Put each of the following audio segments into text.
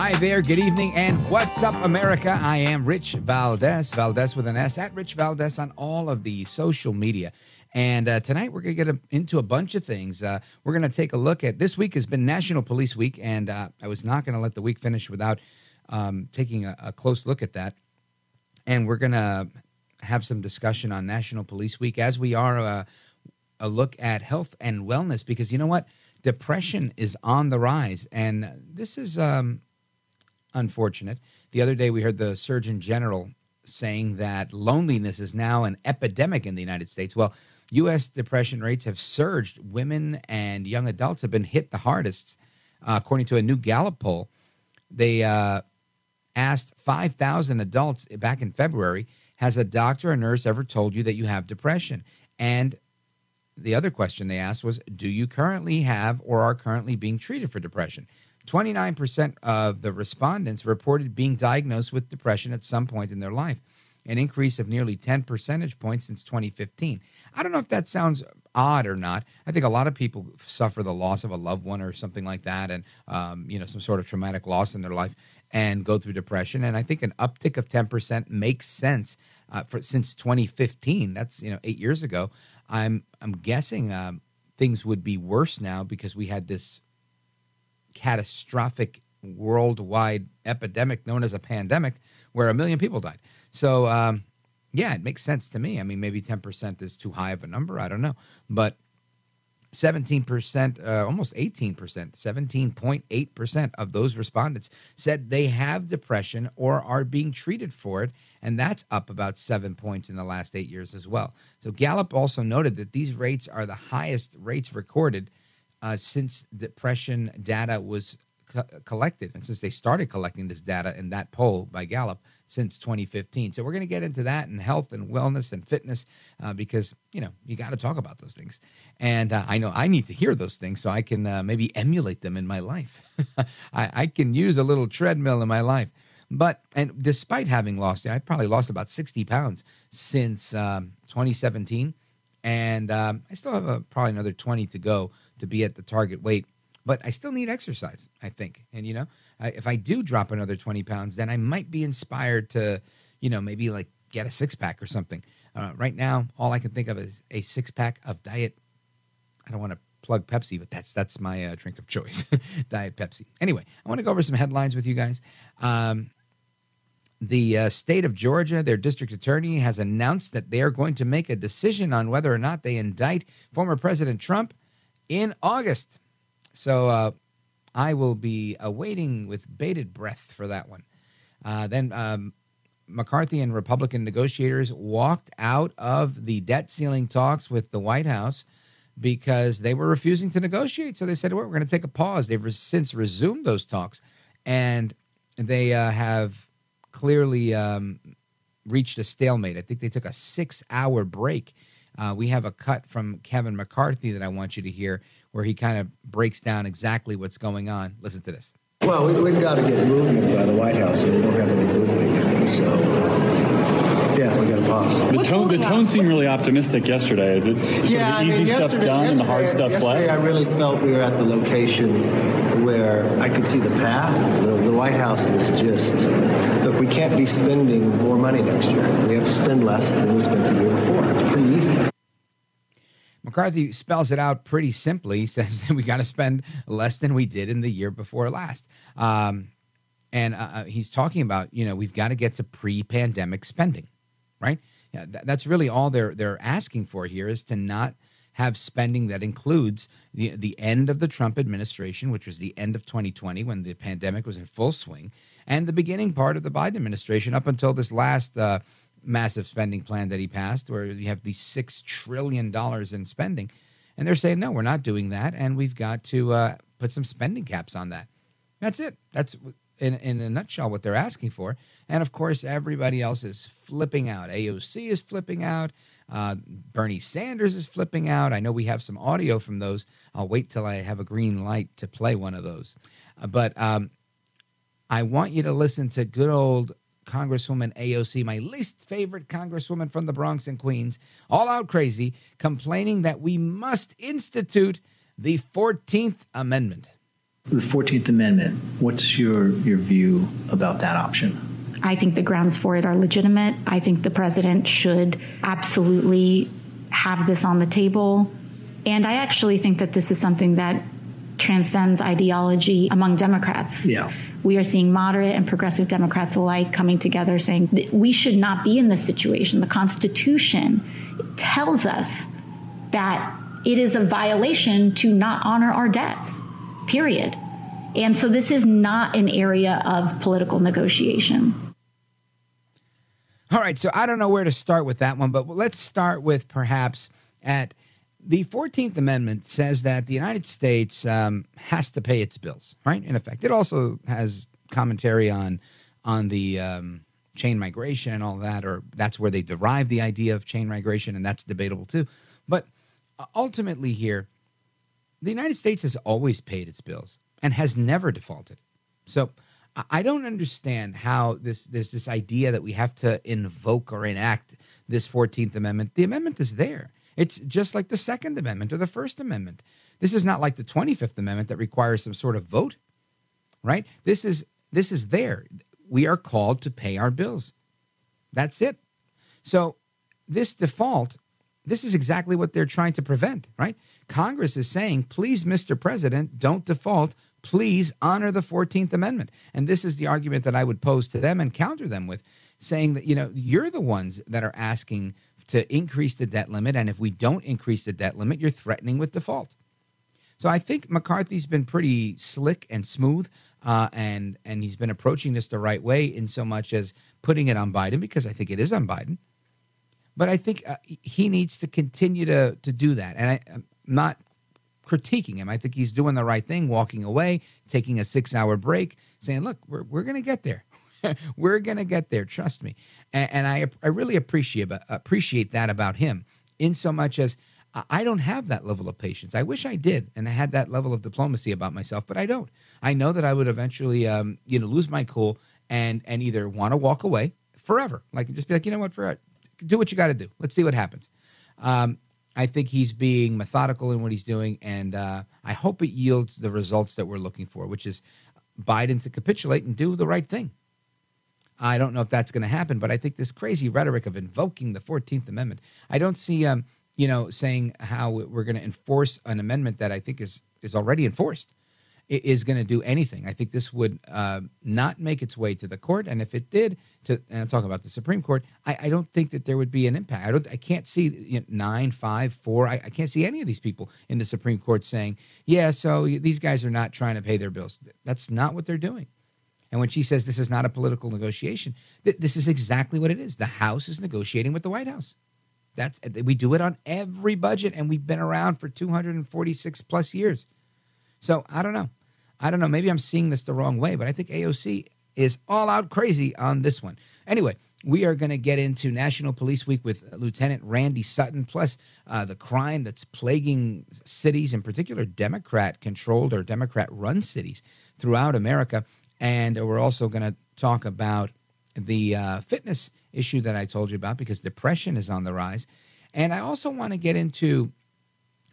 Hi there, good evening, and what's up, America? I am Rich Valdez, Valdez with an S, at Rich Valdez on all of the social media. And uh, tonight we're going to get a, into a bunch of things. Uh, we're going to take a look at this week has been National Police Week, and uh, I was not going to let the week finish without um, taking a, a, close look at that. And we're going to have some discussion on National Police Week as we are uh, a look at health and wellness, because you know what? Depression is on the rise, and this is um, unfortunate. The other day, we heard the Surgeon General saying that loneliness is now an epidemic in the United States. Well, U.S. depression rates have surged. Women and young adults have been hit the hardest. Uh, according to a new Gallup poll, they uh, asked 5,000 adults back in February Has a doctor or nurse ever told you that you have depression? And the other question they asked was Do you currently have or are currently being treated for depression? 29% of the respondents reported being diagnosed with depression at some point in their life, an increase of nearly 10 percentage points since 2015. I don't know if that sounds odd or not. I think a lot of people suffer the loss of a loved one or something like that, and um, you know some sort of traumatic loss in their life, and go through depression. And I think an uptick of 10% makes sense uh, for since 2015. That's you know eight years ago. I'm I'm guessing um, things would be worse now because we had this catastrophic worldwide epidemic known as a pandemic where a million people died. So, um, yeah, it makes sense to me. I mean, maybe 10% is too high of a number. I don't know. But 17%, uh, almost 18%, 17.8% of those respondents said they have depression or are being treated for it. And that's up about seven points in the last eight years as well. So Gallup also noted that these rates are the highest rates recorded uh, since depression data was co- collected and since they started collecting this data in that poll by Gallup since 2015. So we're going to get into that and health and wellness and fitness uh, because you know you got to talk about those things. And uh, I know I need to hear those things so I can uh, maybe emulate them in my life. I, I, can use a little treadmill in my life. But and despite having lost, I probably lost about 60 pounds since um, 2017, and um, I still have a, probably another 20 to go to be at the target weight. But I still need exercise, I think. And, you know, I, if I do drop another 20 pounds, then I might be inspired to, you know, maybe like get a six pack or something. Uh, right now, all I can think of is a six pack of diet. I don't want to plug Pepsi, but that's that's my uh, drink of choice, Diet Pepsi. Anyway, I want to go over some headlines with you guys. Um, the uh, state of Georgia, their district attorney, has announced that they are going to make a decision on whether or not they indict former President Trump in August. So uh, I will be awaiting with bated breath for that one. Uh, then um, McCarthy and Republican negotiators walked out of the debt ceiling talks with the White House because they were refusing to negotiate. So they said, well, we're going to take a pause. They've res- since resumed those talks, and they uh, have clearly um, reached a stalemate. I think they took a six hour break uh, we have a cut from Kevin McCarthy that I want you to hear where he kind of breaks down exactly what's going on. Listen to this. Well, we, have got to get movement by the White House, and we don't have any movement yet. So, uh, yeah, we got to pause. The tone, the tone seemed really optimistic yesterday. Is it sort yeah, of the easy mean, stuff's done and the hard stuff's left? I really felt we were at the location where I could see the path. The, the White House is just look. We can't be spending more money next year. We have to spend less than we spent the year before. It's pretty easy. McCarthy spells it out pretty simply. Says that we got to spend less than we did in the year before last. Um, and uh, uh he's talking about, you know, we've got to get to pre-pandemic spending, right? Yeah, th- that's really all they're they're asking for here is to not have spending that includes the the end of the Trump administration, which was the end of 2020 when the pandemic was in full swing, and the beginning part of the Biden administration up until this last uh, massive spending plan that he passed, where you have these six trillion dollars in spending, and they're saying no, we're not doing that, and we've got to uh, put some spending caps on that. That's it. That's in, in a nutshell what they're asking for. And of course, everybody else is flipping out. AOC is flipping out. Uh, Bernie Sanders is flipping out. I know we have some audio from those. I'll wait till I have a green light to play one of those. Uh, but um, I want you to listen to good old Congresswoman AOC, my least favorite Congresswoman from the Bronx and Queens, all out crazy, complaining that we must institute the 14th Amendment. The 14th Amendment, what's your, your view about that option? I think the grounds for it are legitimate. I think the president should absolutely have this on the table. And I actually think that this is something that transcends ideology among Democrats. Yeah. We are seeing moderate and progressive Democrats alike coming together saying that we should not be in this situation. The Constitution tells us that it is a violation to not honor our debts, period. And so this is not an area of political negotiation. All right, so I don't know where to start with that one, but let's start with perhaps at the 14th Amendment says that the United States um, has to pay its bills, right? In effect, it also has commentary on on the um, chain migration and all that, or that's where they derive the idea of chain migration, and that's debatable too. But uh, ultimately, here, the United States has always paid its bills and has never defaulted. So I don't understand how this this this idea that we have to invoke or enact this 14th Amendment. The amendment is there. It's just like the Second Amendment or the First Amendment. This is not like the 25th Amendment that requires some sort of vote, right? This is this is there. We are called to pay our bills. That's it. So this default, this is exactly what they're trying to prevent, right? Congress is saying, please, Mr. President, don't default please honor the 14th Amendment. And this is the argument that I would pose to them and counter them with, saying that, you know, you're the ones that are asking to increase the debt limit. And if we don't increase the debt limit, you're threatening with default. So I think McCarthy's been pretty slick and smooth, uh, and and he's been approaching this the right way in so much as putting it on Biden because I think it is on Biden. But I think uh, he needs to continue to to do that, and I, I'm not critiquing him. I think he's doing the right thing, walking away, taking a six hour break, saying, look, we're, we're going to get there. we're to get there. Trust me. And, and, I, I really appreciate, appreciate that about him in so much as I don't have that level of patience. I wish I did, and I had that level of diplomacy about myself, but I don't. I know that I would eventually, um, you know, lose my cool and and either want to walk away forever, like just be like, you know what, for do what you got to do. Let's see what happens. Um, I think he's being methodical in what he's doing, and uh, I hope it yields the results that we're looking for, which is Biden to capitulate and do the right thing. I don't know if that's going to happen, but I think this crazy rhetoric of invoking the Fourteenth Amendment, I don't see, um, you know, saying how we're going to enforce an amendment that I think is is already enforced is going to do anything. I think this would uh, not make its way to the court, and if it did, to and I'm talking about the Supreme Court, I, I don't think that there would be an impact. I don't. I can't see you know, nine, five, four. I, I, can't see any of these people in the Supreme Court saying, "Yeah, so these guys are not trying to pay their bills." That's not what they're doing. And when she says this is not a political negotiation, th- this is exactly what it is. The House is negotiating with the White House. That's we do it on every budget, and we've been around for 246 plus years. So I don't know. I don't know. Maybe I'm seeing this the wrong way, but I think AOC is all out crazy on this one. Anyway, we are going to get into National Police Week with Lieutenant Randy Sutton, plus uh, the crime that's plaguing cities, in particular Democrat controlled or Democrat run cities throughout America. And we're also going to talk about the uh, fitness issue that I told you about because depression is on the rise. And I also want to get into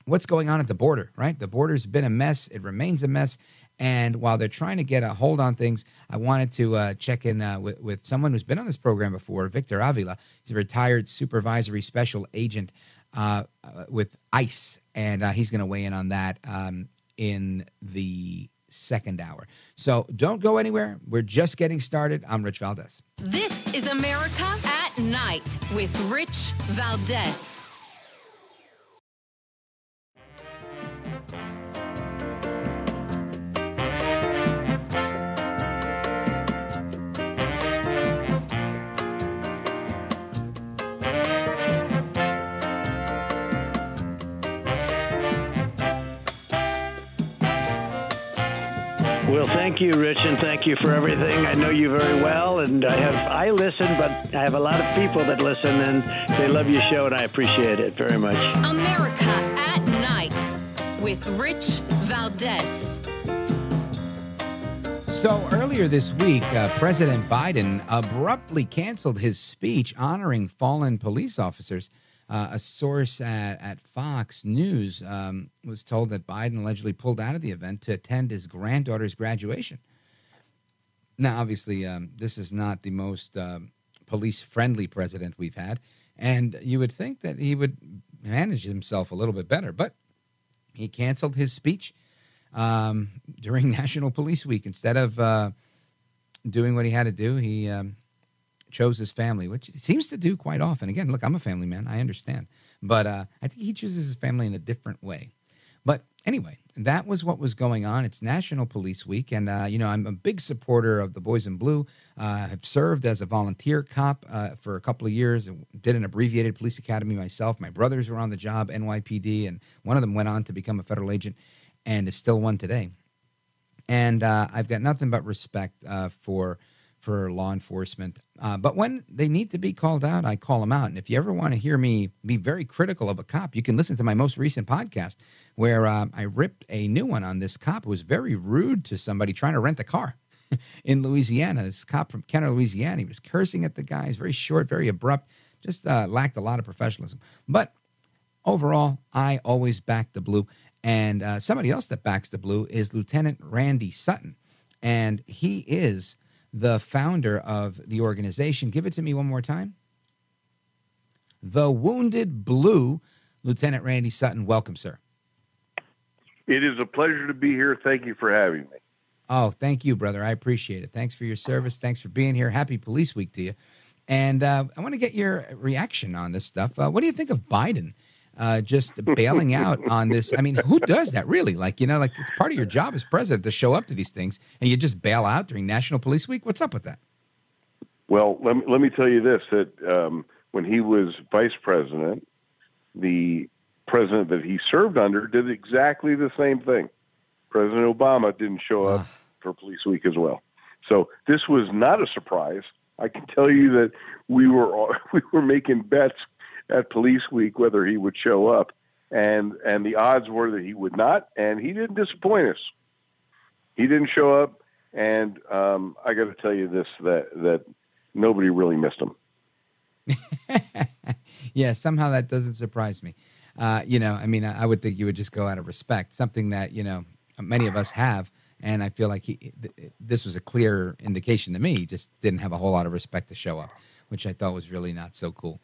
what's going on at the border, right? The border's been a mess, it remains a mess. And while they're trying to get a hold on things, I wanted to uh, check in uh, with, with someone who's been on this program before, Victor Avila. He's a retired supervisory special agent uh, uh with ICE, and uh, he's going to weigh in on that um, in the second hour. So don't go anywhere. We're just getting started. I'm Rich Valdez. This is America at Night with Rich Valdez. Well, thank you, Rich, and thank you for everything. I know you very well, and I have I listen, but I have a lot of people that listen, and they love your show, and I appreciate it very much. America at Night with Rich Valdez. So earlier this week, uh, President Biden abruptly canceled his speech honoring fallen police officers. Uh, a source at, at Fox News um, was told that Biden allegedly pulled out of the event to attend his granddaughter's graduation. Now, obviously, um, this is not the most um, police friendly president we've had, and you would think that he would manage himself a little bit better, but he canceled his speech um, during National Police Week. Instead of uh, doing what he had to do, he um, chose his family, which he seems to do quite often. Again, look, I'm a family man. I understand. But uh, I think he chooses his family in a different way. But anyway, that was what was going on. It's National Police Week. And, uh, you know, I'm a big supporter of the Boys in Blue. Uh, I've served as a volunteer cop uh, for a couple of years, did an abbreviated police academy myself. My brothers were on the job, NYPD, and one of them went on to become a federal agent and is still one today. And uh, I've got nothing but respect uh, for for law enforcement. Uh, but when they need to be called out, I call them out. And if you ever want to hear me be very critical of a cop, you can listen to my most recent podcast where uh, I ripped a new one on this cop who was very rude to somebody trying to rent a car in Louisiana. This cop from Kenner, Louisiana, he was cursing at the guy. He's very short, very abrupt, just uh, lacked a lot of professionalism. But overall, I always back the blue. And uh, somebody else that backs the blue is Lieutenant Randy Sutton. And he is the founder of the organization. Give it to me one more time. The Wounded Blue, Lieutenant Randy Sutton. Welcome, sir. It is a pleasure to be here. Thank you for having me. Oh, thank you, brother. I appreciate it. Thanks for your service. Thanks for being here. Happy Police Week to you. And uh, I want to get your reaction on this stuff. Uh, what do you think of Biden uh, just bailing out on this. I mean, who does that really? Like, you know, like it's part of your job as president to show up to these things, and you just bail out during National Police Week. What's up with that? Well, let me, let me tell you this: that um, when he was vice president, the president that he served under did exactly the same thing. President Obama didn't show up for Police Week as well. So this was not a surprise. I can tell you that we were we were making bets at Police Week whether he would show up, and and the odds were that he would not, and he didn't disappoint us. He didn't show up, and um, I got to tell you this that that nobody really missed him. yeah, somehow that doesn't surprise me. Uh, you know, I mean, I, I, would think you would just go out of respect, something that you know many of us have, and I feel like he th- this was a clear indication to me. He just didn't have a whole lot of respect to show up, which I thought was really not so cool.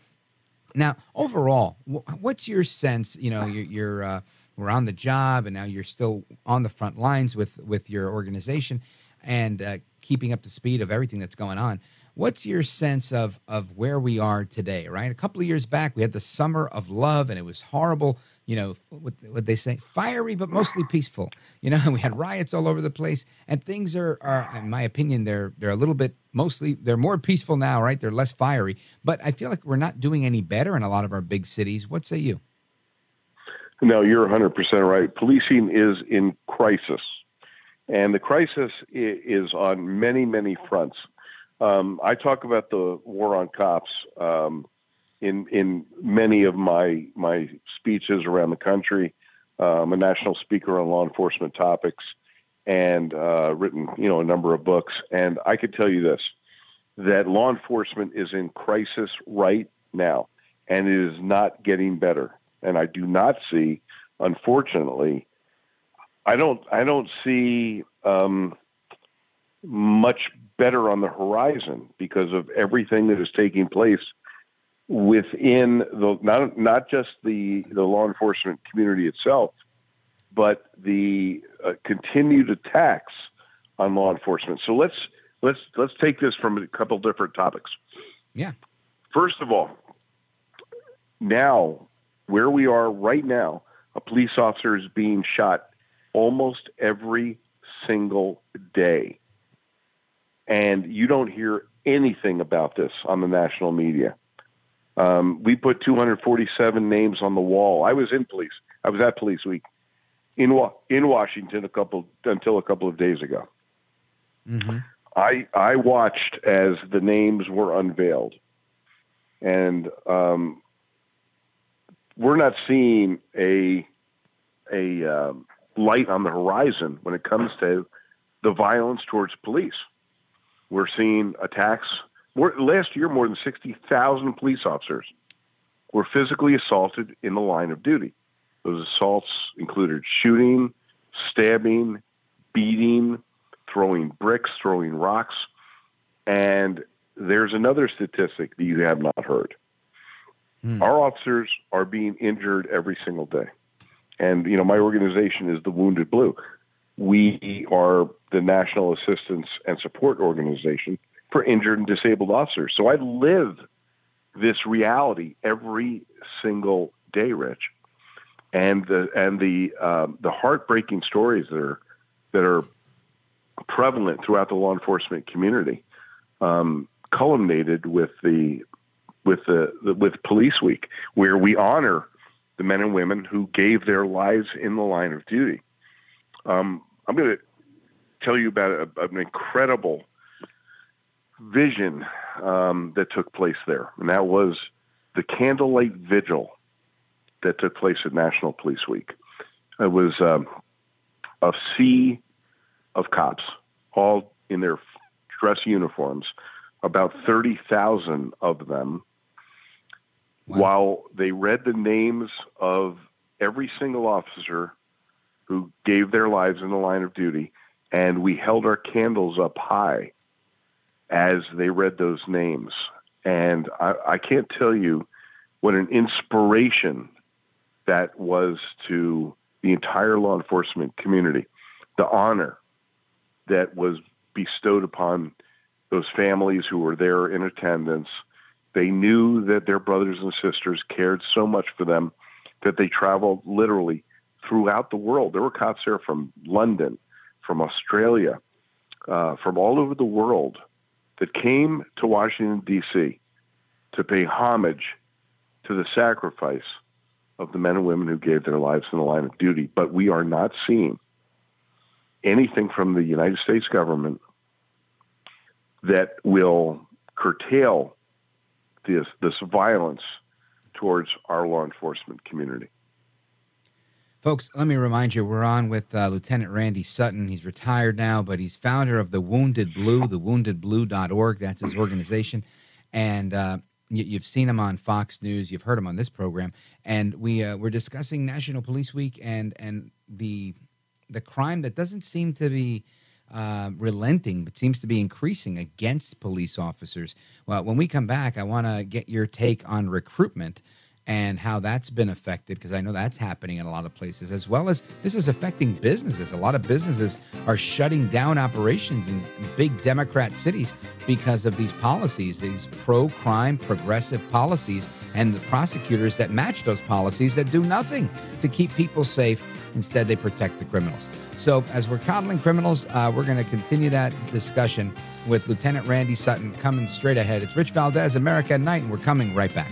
Now, overall, what's your sense? You know, you're, you're uh, we're on the job, and now you're still on the front lines with with your organization, and uh, keeping up the speed of everything that's going on. What's your sense of of where we are today? Right, a couple of years back, we had the summer of love, and it was horrible. You know what, what they say, fiery but mostly peaceful. You know, we had riots all over the place, and things are, are, in my opinion, they're they're a little bit mostly they're more peaceful now. Right, they're less fiery, but I feel like we're not doing any better in a lot of our big cities. What say you? No, you're 100% right. Policing is in crisis. And the crisis is on many, many fronts. Um, I talk about the war on cops um, in in many of my my speeches around the country. Uh, I'm a national speaker on law enforcement topics, and uh, written you know a number of books. And I could tell you this: that law enforcement is in crisis right now, and it is not getting better. And I do not see, unfortunately, I don't I don't see um, much better on the horizon because of everything that is taking place within the not not just the the law enforcement community itself, but the uh, continued attacks on law enforcement. So let's let's let's take this from a couple different topics. Yeah. First of all, now where we are right now, a police officer is being shot almost every single day and you don't hear anything about this on the national media. Um, we put 247 names on the wall. I was in police. I was at Police Week in in Washington a couple until a couple of days ago. Mm-hmm. I I watched as the names were unveiled, and um, we're not seeing a a um, light on the horizon when it comes to the violence towards police. We're seeing attacks. More, last year, more than sixty thousand police officers were physically assaulted in the line of duty. Those assaults included shooting, stabbing, beating, throwing bricks, throwing rocks. And there's another statistic that you have not heard. Hmm. Our officers are being injured every single day. And, you know, my organization is the Wounded Blue. We are the National Assistance and Support Organization for injured and disabled officers. So I live this reality every single day, Rich. And the and the um, the heartbreaking stories that are that are prevalent throughout the law enforcement community, um, culminated with the with the, the with Police Week, where we honor the men and women who gave their lives in the line of duty. Um, I'm going to tell you about a, an incredible vision um, that took place there, and that was the candlelight vigil that took place at National Police Week. It was um, a sea of cops, all in their dress uniforms, about 30,000 of them, Wow. while they read the names of every single officer who gave their lives in the line of duty, and we held our candles up high as they read those names. And I, I can't tell you what an inspiration that was to the entire law enforcement community. The honor that was bestowed upon those families who were there in attendance. They knew that their brothers and sisters cared so much for them that they traveled literally throughout the world. There were cops there from London, from Australia, uh, from all over the world that came to Washington, D.C. to pay homage to the sacrifice of the men and women who gave their lives in the line of duty. But we are not seeing anything from the United States government that will curtail this this violence towards our law enforcement community. Folks, let me remind you, we're on with uh, Lieutenant Randy Sutton. He's retired now, but he's founder of the Wounded Blue, the thewoundedblue.org. That's his organization. And uh, you, you've seen him on Fox News. You've heard him on this program. And we, uh, we're discussing National Police Week and, and the, the crime that doesn't seem to be uh, relenting, but seems to be increasing against police officers. Well, when we come back, I want to get your take on recruitment and how that's been affected because I know that's happening in a lot of places, as well as this is affecting businesses. A lot of businesses are shutting down operations in big Democrat cities because of these policies, these pro crime, progressive policies, and the prosecutors that match those policies that do nothing to keep people safe. Instead, they protect the criminals. So, as we're coddling criminals, uh, we're going to continue that discussion with Lieutenant Randy Sutton coming straight ahead. It's Rich Valdez, America at Night, and we're coming right back.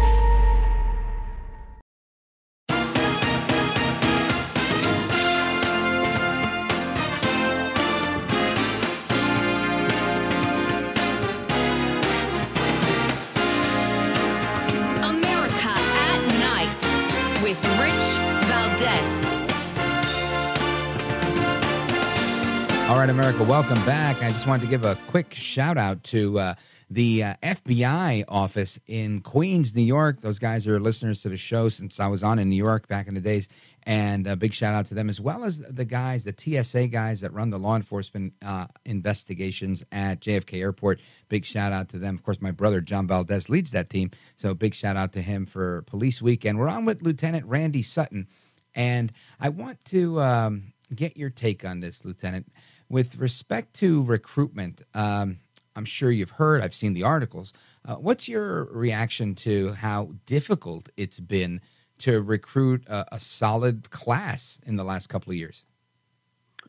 America, welcome back. I just wanted to give a quick shout out to uh, the uh, FBI office in Queens, New York. Those guys are listeners to the show since I was on in New York back in the days. And a big shout out to them, as well as the guys, the TSA guys that run the law enforcement uh, investigations at JFK Airport. Big shout out to them. Of course, my brother John Valdez leads that team. So big shout out to him for Police Week. And we're on with Lieutenant Randy Sutton. And I want to um, get your take on this, Lieutenant. With respect to recruitment, um, I'm sure you've heard, I've seen the articles. Uh, what's your reaction to how difficult it's been to recruit a, a, solid class in the last couple of years?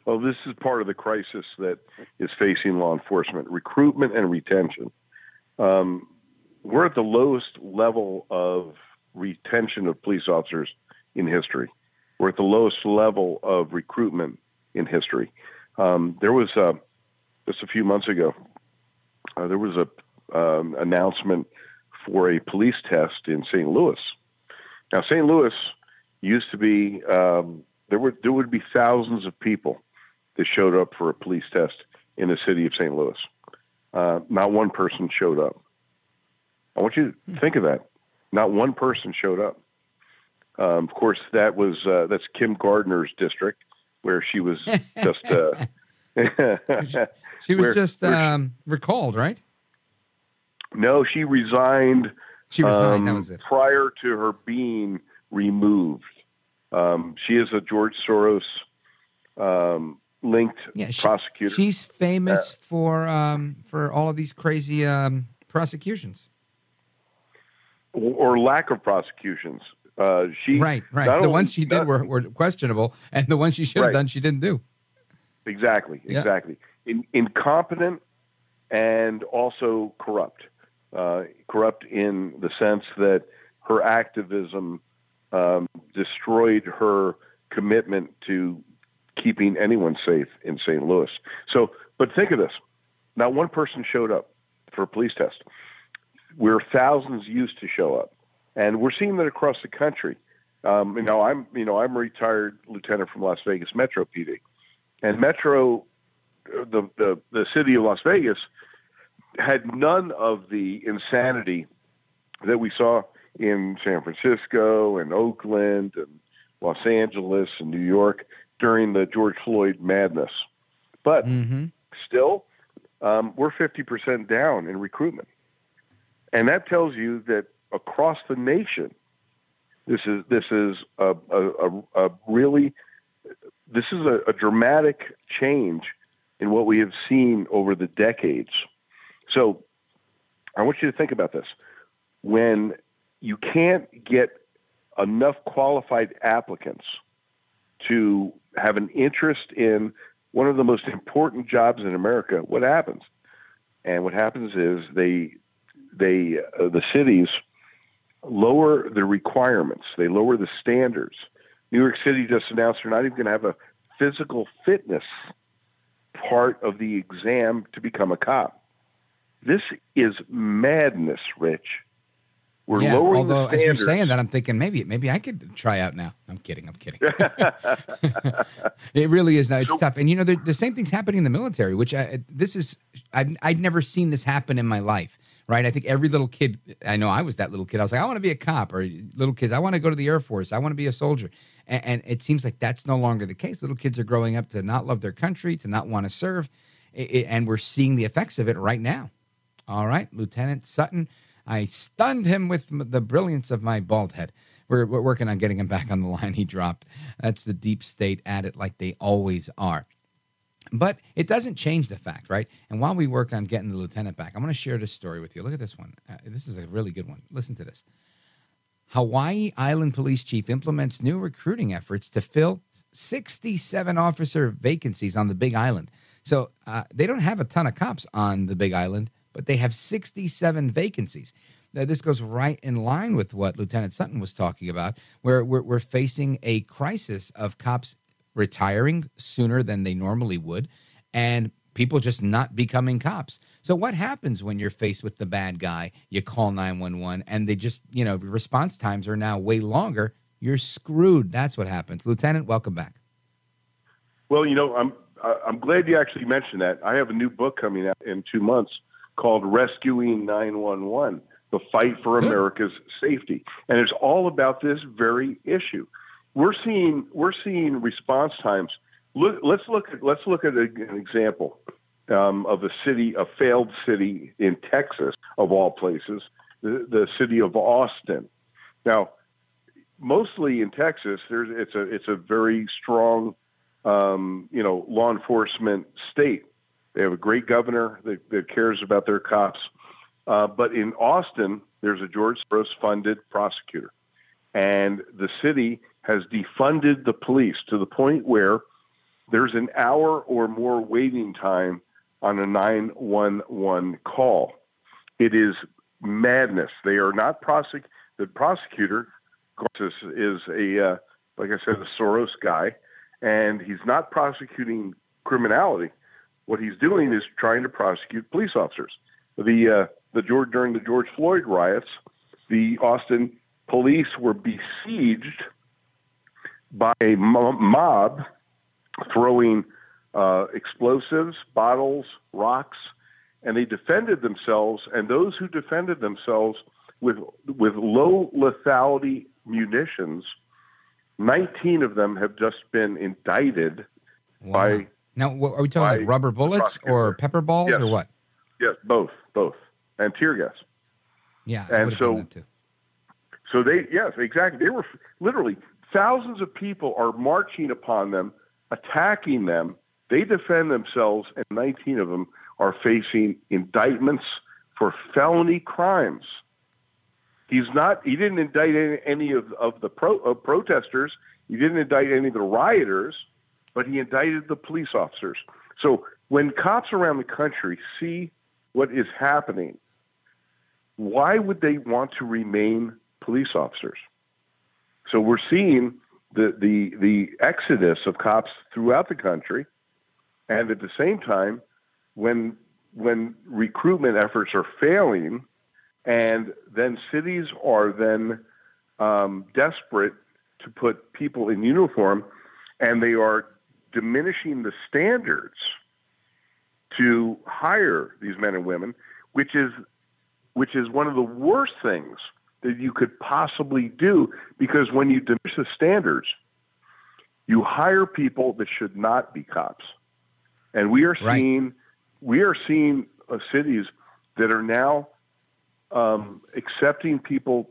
Well, this is part of the crisis that is facing law enforcement recruitment and retention. Um, we're at the lowest level of retention of police officers in history. We're at the lowest level of recruitment in history. Um, there was a, just a few months ago, uh, there was a um, announcement for a police test in St. Louis. Now, St. Louis used to be um, there were there would be thousands of people that showed up for a police test in the city of St. Louis. Uh, not one person showed up. I want you to think of that. Not one person showed up. Um, of course, that was uh, that's Kim Gardner's district, where she was just uh, she was where, just um, recalled, right? No, she resigned. She resigned. Um, that was it. Prior to her being removed, um, she is a George Soros um, linked yeah, she, prosecutor. She's famous uh, for um, for all of these crazy um, prosecutions, or, or lack of prosecutions. Uh, she right, right. The ones she did were, were questionable, and the ones she should have right. done, she didn't do. Exactly, exactly. Yeah. In, incompetent and also corrupt. Uh, corrupt in the sense that her activism um, destroyed her commitment to keeping anyone safe in St. Louis. So, but think of this: not one person showed up for a police test. Where thousands used to show up, and we're seeing that across the country. Um, you know, I'm you know I'm a retired lieutenant from Las Vegas Metro PD, and Metro, the the the city of Las Vegas, had none of the insanity that we saw in San Francisco and Oakland and Los Angeles and New York during the George Floyd madness. But mm-hmm. still, um, we're 50% down in recruitment. And that tells you that across the nation, this is this is a, a, a really this is a, a dramatic change in what we have seen over the decades. So I want you to think about this. When you can't get enough qualified applicants to have an interest in one of the most important jobs in America, what happens? And what happens is they they uh, the cities lower the requirements, they lower the standards. New York City just announced they're not even going to have a physical fitness part of the exam to become a cop. This is madness, Rich. We're yeah, lowering although as you're saying that, I'm thinking maybe maybe I could try out now. I'm kidding. I'm kidding. it really is. It's so, tough, and you know the, the, same thing's happening in the military. Which I, this is I've, I've never seen this happen in my life right? I think every little kid, I know I was that little kid. I was like, I want to be a cop, or little kids, I want to go to the Air Force, I want to be a soldier. And, and, it seems like that's no longer the case. Little kids are growing up to not love their country, to not want to serve, and we're seeing the effects of it right now. All right, Lieutenant Sutton, I stunned him with the brilliance of my bald head. We're, we're working on getting him back on the line. He dropped. That's the deep state at it, like they always are. But it doesn't change the fact, right? And while we work on getting the lieutenant back, I'm going to share this story with you. Look at this one. Uh, this is a really good one. Listen to this. Hawaii Island Police Chief implements new recruiting efforts to fill 67 officer vacancies on the Big Island. So uh, they don't have a ton of cops on the Big Island, but they have 67 vacancies. Now, this goes right in line with what Lieutenant Sutton was talking about, where we're, we're facing a crisis of cops retiring sooner than they normally would, and people just not becoming cops. So what happens when you're faced with the bad guy? You call 911 and they just, you know, response times are now way longer. You're screwed. That's what happens. Lieutenant, welcome back. Well, you know, I'm I'm glad you actually mentioned that. I have a new book coming out in two months called Rescuing 911 The Fight for America's Safety. And it's all about this very issue. We're seeing, we're seeing response times. Look, let's look at, let's look at an example um, of a city, a failed city in Texas, of all places, the, the city of Austin. Now, mostly in Texas, there's it's a it's a very strong, um, you know, law enforcement state. They have a great governor that, that cares about their cops. Uh, but in Austin, there's a George Soros funded prosecutor, and the city has defunded the police to the point where there's an hour or more waiting time on a 911 call. It is madness. They are not prosec. The prosecutor is, is a uh, like I said, a Soros guy, and he's not prosecuting criminality. What he's doing is trying to prosecute police officers. The uh, the George during the George Floyd riots, the Austin police were besieged by a mob throwing uh, explosives, bottles, rocks, and they defended themselves. And those who defended themselves with with low lethality munitions, 19 of them have just been indicted Wow. by Now, what, are we talking like rubber bullets or pepper balls Yes. or what? yes, both, both, and tear gas. Yeah. And so-. So they, yes, exactly. They were literally thousands of people are marching upon them, attacking them. They defend themselves, and 19 of them are facing indictments for felony crimes. He's not. He didn't indict any, any of of the pro, protesters. He didn't indict any of the rioters, but he indicted the police officers. So when cops around the country see what is happening, why would they want to remain police officers? So we're seeing the, the, the exodus of cops throughout the country. And at the same time, when, when recruitment efforts are failing, and then cities are then um, desperate to put people in uniform, and they are diminishing the standards to hire these men and women, which is which is one of the worst things that you could possibly do because when you diminish the standards, you hire people that should not be cops. And we are seeing we are seeing uh, cities that are now um, accepting people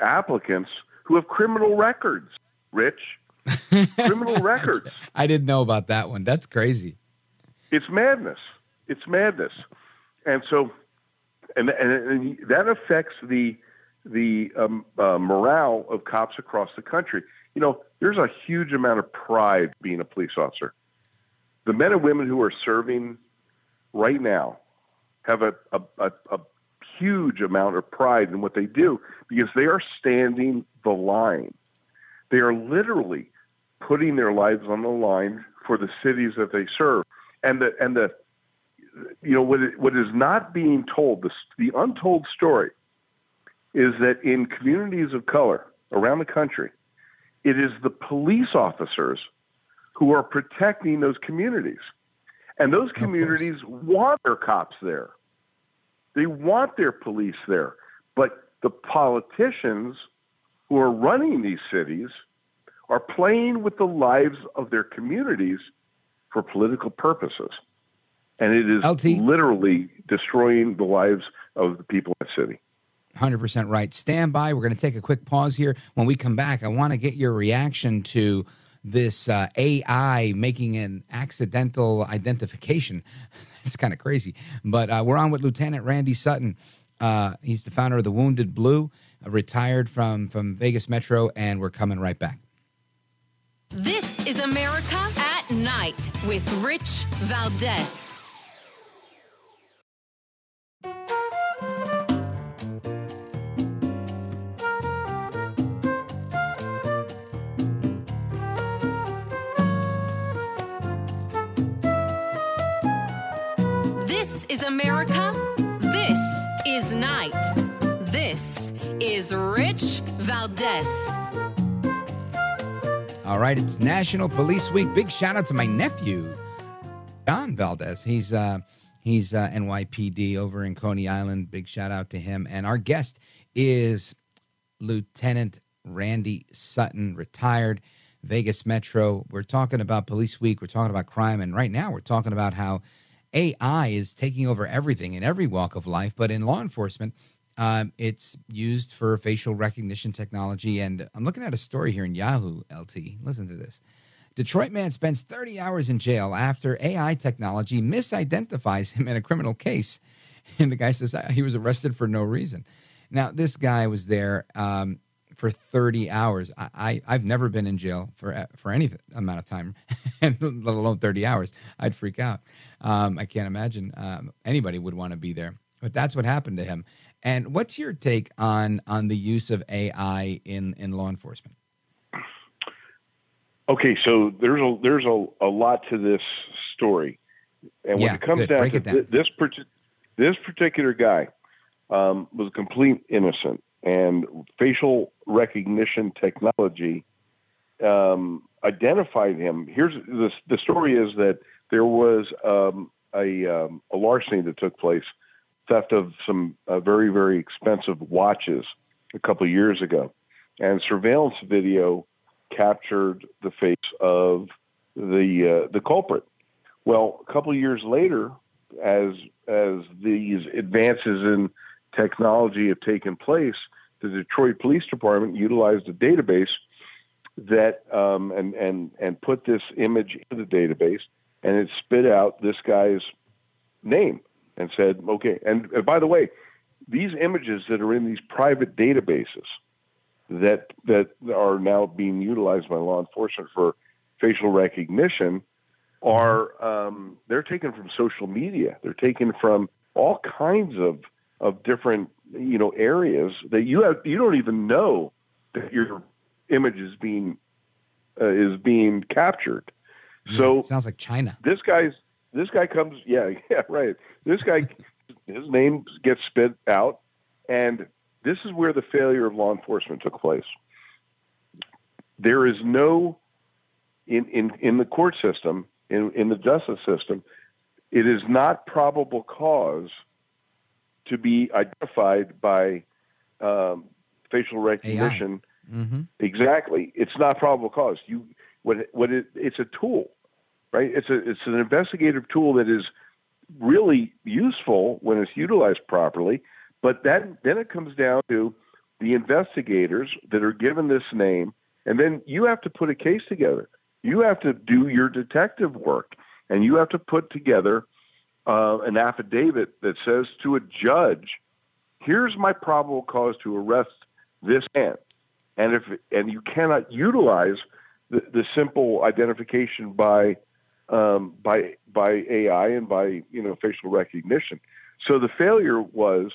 applicants who have criminal records. Rich, criminal records. I didn't know about that one. That's crazy. It's madness. It's madness. And so, and and, and that affects the the um, uh, morale of cops across the country. You know, there's a huge amount of pride being a police officer. The men and women who are serving right now have a, a, a, a huge amount of pride in what they do because they are standing the line. They are literally putting their lives on the line for the cities that they serve. And the and the you know what what is not being told the the untold story is that in communities of color around the country, it is the police officers who are protecting those communities. And those communities want their cops there. They want their police there. But the politicians who are running these cities are playing with the lives of their communities for political purposes. And it is literally destroying the lives of the people in the city. 100% right. Stand by. We're going to take a quick pause here. When we come back, I want to get your reaction to this uh, AI making an accidental identification. it's kind of crazy. But uh, we're on with Lieutenant Randy Sutton. Uh, he's the founder of the Wounded Blue, uh, retired from, from Vegas Metro, and we're coming right back. This is America at Night with Rich Valdez. America. This is Night. This is Rich Valdez. All right, it's National Police Week. Big shout out to my nephew, John Valdez. He's uh, he's uh, NYPD over in Coney Island. Big shout out to him. And our guest is Lieutenant Randy Sutton, retired Vegas Metro. We're talking about Police Week. We're talking about crime, and right now we're talking about how AI is taking over everything in every walk of life. But in law enforcement, um, it's used for facial recognition technology. And I'm looking at a story here in Yahoo LT. Listen to this. Detroit man spends 30 hours in jail after AI technology misidentifies him in a criminal case. And the guy says he was arrested for no reason. Now, this guy was there um, for 30 hours. I, I, have never been in jail for, for any amount of time, let alone 30 hours. I'd freak out. Um, I can't imagine um, anybody would want to be there. But that's what happened to him. And what's your take on on the use of AI in, in law enforcement? Okay, so there's a there's a, a lot to this story, and when Yeah, it comes good. down Break to down. thi- this parti- this particular guy um, was a complete innocent, and facial recognition technology um, identified him. Here's the the story is that there was um, a um, a larceny that took place, theft of some uh, very very expensive watches a couple years ago, and surveillance video captured the face of the uh, the culprit. Well, a couple years later, as as these advances in technology have taken place, the Detroit Police Department utilized a database that um, and and and put this image into the database, and it spit out this guy's name and said, okay. And, and by the way, these images that are in these private databases that that are now being utilized by law enforcement for facial recognition are um, they're taken from social media. They're taken from all kinds of of different you know areas that you have you don't even know that your image is being uh, is being captured. So sounds like China. this guy's this guy comes yeah yeah right this guy his name gets spit out and this is where the failure of law enforcement took place there is no in in in the court system in in the justice system it is not probable cause to be identified by um, facial recognition Mm-hmm. Exactly. It's not probable cause. You what what it, it's a tool, right? It's a it's an investigative tool that is really useful when it's utilized properly. But that then it comes down to the investigators that are given this name, and then you have to put a case together. You have to do your detective work, and you have to put together uh, an affidavit that says to a judge, "Here's my probable cause to arrest this man." and if and you cannot utilize the, the simple identification by um, by by AI and by you know facial recognition. So the failure was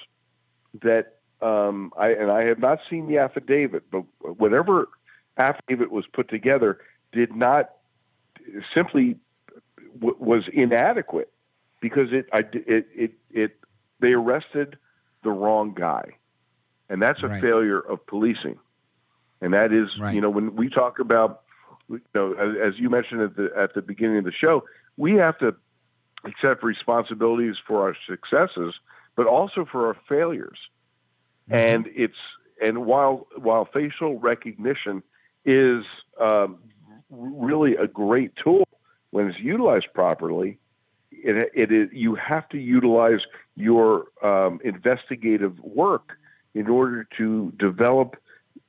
that um, I and I have not seen the affidavit, but whatever affidavit was put together did not simply w- was inadequate because it I, it it it they arrested the wrong guy, and that's a Right. failure of policing and that is you know when we talk about you know as, as you mentioned at the at the beginning of the show we have to accept responsibilities for our successes but also for our failures. And it's and while while facial recognition is um, really a great tool when it's utilized properly it, it is you have to utilize your um, investigative work in order to develop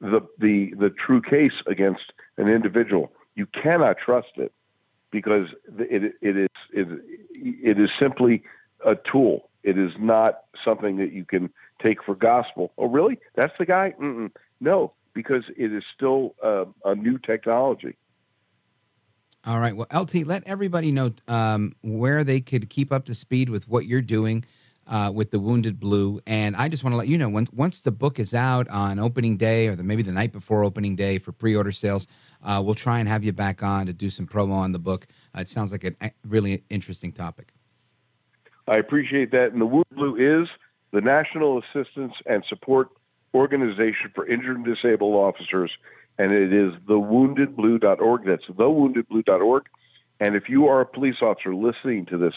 the the the true case against an individual. You cannot trust it because it it is it, it is simply a tool. It is not something that you can take for gospel. Oh, really? That's the guy? Mm-mm. No, because it is still uh, a new technology. All right. Well, LT, let everybody know um, where they could keep up to speed with what you're doing uh, with the Wounded Blue. And I just want to let you know when, once the book is out on opening day or the, maybe the night before opening day for pre order sales, uh, we'll try and have you back on to do some promo on the book. Uh, it sounds like a a really interesting topic. I appreciate that. And the Wounded Blue is the National Assistance and Support Organization for Injured and Disabled Officers, and it is thewoundedblue.org. That's thewoundedblue.org. And if you are a police officer listening to this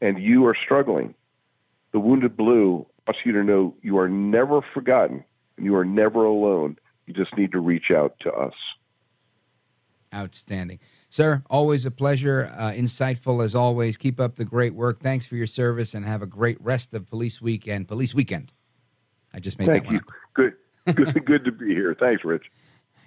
and you are struggling, the Wounded Blue wants you to know you are never forgotten and you are never alone. You just need to reach out to us. Outstanding. Sir, always a pleasure. Uh, insightful as always. Keep up the great work. Thanks for your service and have a great rest of Police Week and Police Weekend. I just made Thank that one you. up. Good, good, good to be here. Thanks, Rich.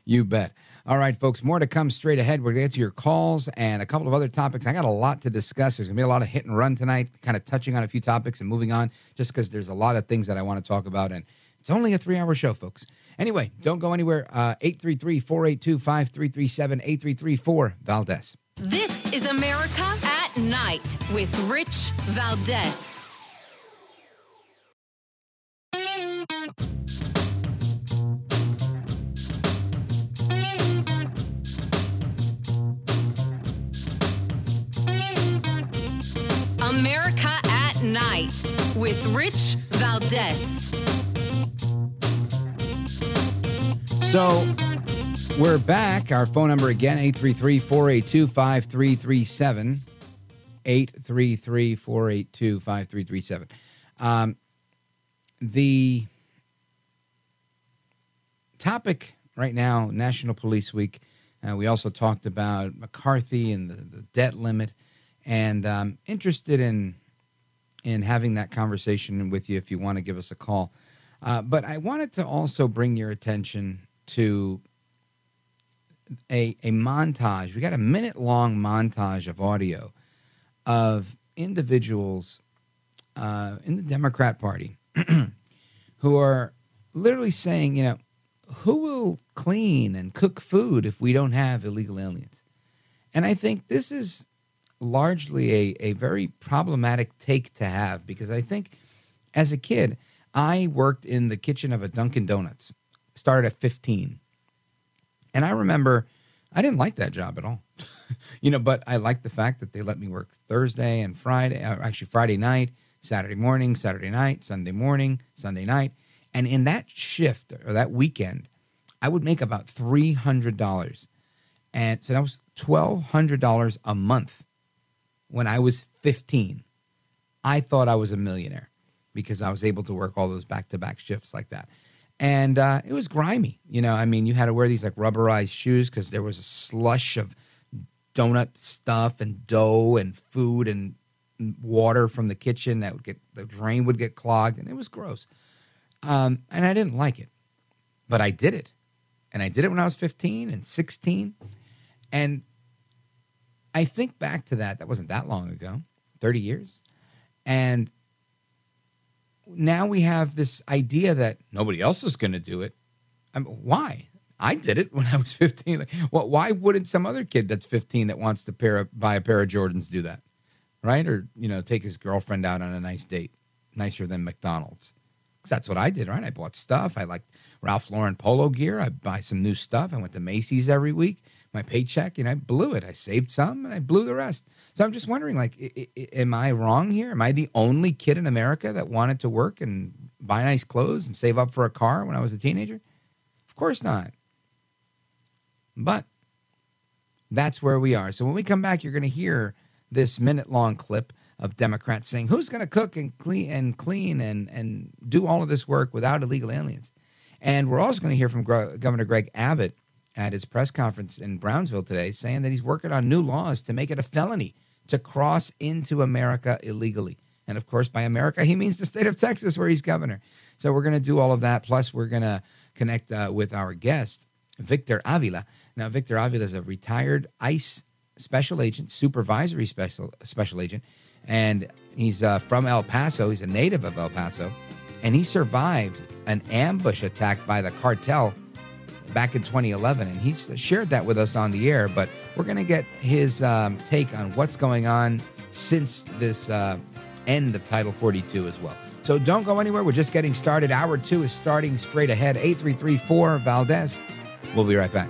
You bet. All right, folks, more to come straight ahead. We're going to get to your calls and a couple of other topics. I got a lot to discuss. There's going to be a lot of hit and run tonight, kind of touching on a few topics and moving on, just because there's a lot of things that I want to talk about. And it's only a three hour show, folks. Anyway, don't go anywhere. Uh, 833 482 5337 8334 Valdez. This is America at Night with Rich Valdez. America at Night with Rich Valdez. So we're back. Our phone number again, 833 482 5337. 833 482 5337. Um, The topic right now, National Police Week. Uh, we also talked about McCarthy and the, the debt limit, and um, interested in in having that conversation with you if you want to give us a call. Uh, but I wanted to also bring your attention to a, a montage. We got a minute long montage of audio of individuals uh, in the Democrat Party who are literally saying, you know, who will clean and cook food if we don't have illegal aliens? And I think this is largely a, a very problematic take to have because I think as a kid, I worked in the kitchen of a Dunkin' Donuts, started at 15. And I remember I didn't like that job at all. you know, but I liked the fact that they let me work Thursday and Friday, uh, actually Friday night, Saturday morning, Saturday night, Sunday morning, Sunday night. And in that shift or that weekend, I would make about $300. And so that was $1,200 a month when I was 15. I thought I was a millionaire because I was able to work all those back to back shifts like that. And uh, it was grimy. You know, I mean, you had to wear these like rubberized shoes because there was a slush of donut stuff and dough and food and water from the kitchen that would get, the drain would get clogged and it was gross. Um, and I didn't like it, but I did it. And I did it when I was 15 and 16. And I think back to that, that wasn't that long ago, 30 years. And now we have this idea that nobody else is going to do it. I mean, why? I did it when I was 15. Like, well, why wouldn't some other kid that's 15 that wants to pair buy a pair of Jordans do that? Right? Or, you know, take his girlfriend out on a nice date, nicer than McDonald's. 'Cause that's what I did, right? I bought stuff. I liked Ralph Lauren polo gear. I buy some new stuff. I went to Macy's every week. My paycheck, and I blew it. I saved some and I blew the rest. So I'm just wondering, like, I- I- am I wrong here? Am I the only kid in America that wanted to work and buy nice clothes and save up for a car when I was a teenager? Of course not. But that's where we are. So when we come back, you're going to hear this minute long clip of Democrats saying, "Who's going to cook and clean and clean and and do all of this work without illegal aliens?" And we're also going to hear from Gro- Governor Greg Abbott at his press conference in Brownsville today, saying that he's working on new laws to make it a felony to cross into America illegally. And of course, by America, he means the state of Texas, where he's governor. So we're going to do all of that. Plus, we're going to connect uh, with our guest, Victor Avila. Now, Victor Avila is a retired ICE special agent, supervisory special special agent, and he's uh, from El Paso. He's a native of El Paso, and he survived an ambush attack by the cartel back in 2011, and he shared that with us on the air. But we're going to get his um, take on what's going on since this uh, end of Title 42 as well. So don't go anywhere. We're just getting started. Hour two is starting straight ahead. 8334 Valdez. We'll be right back.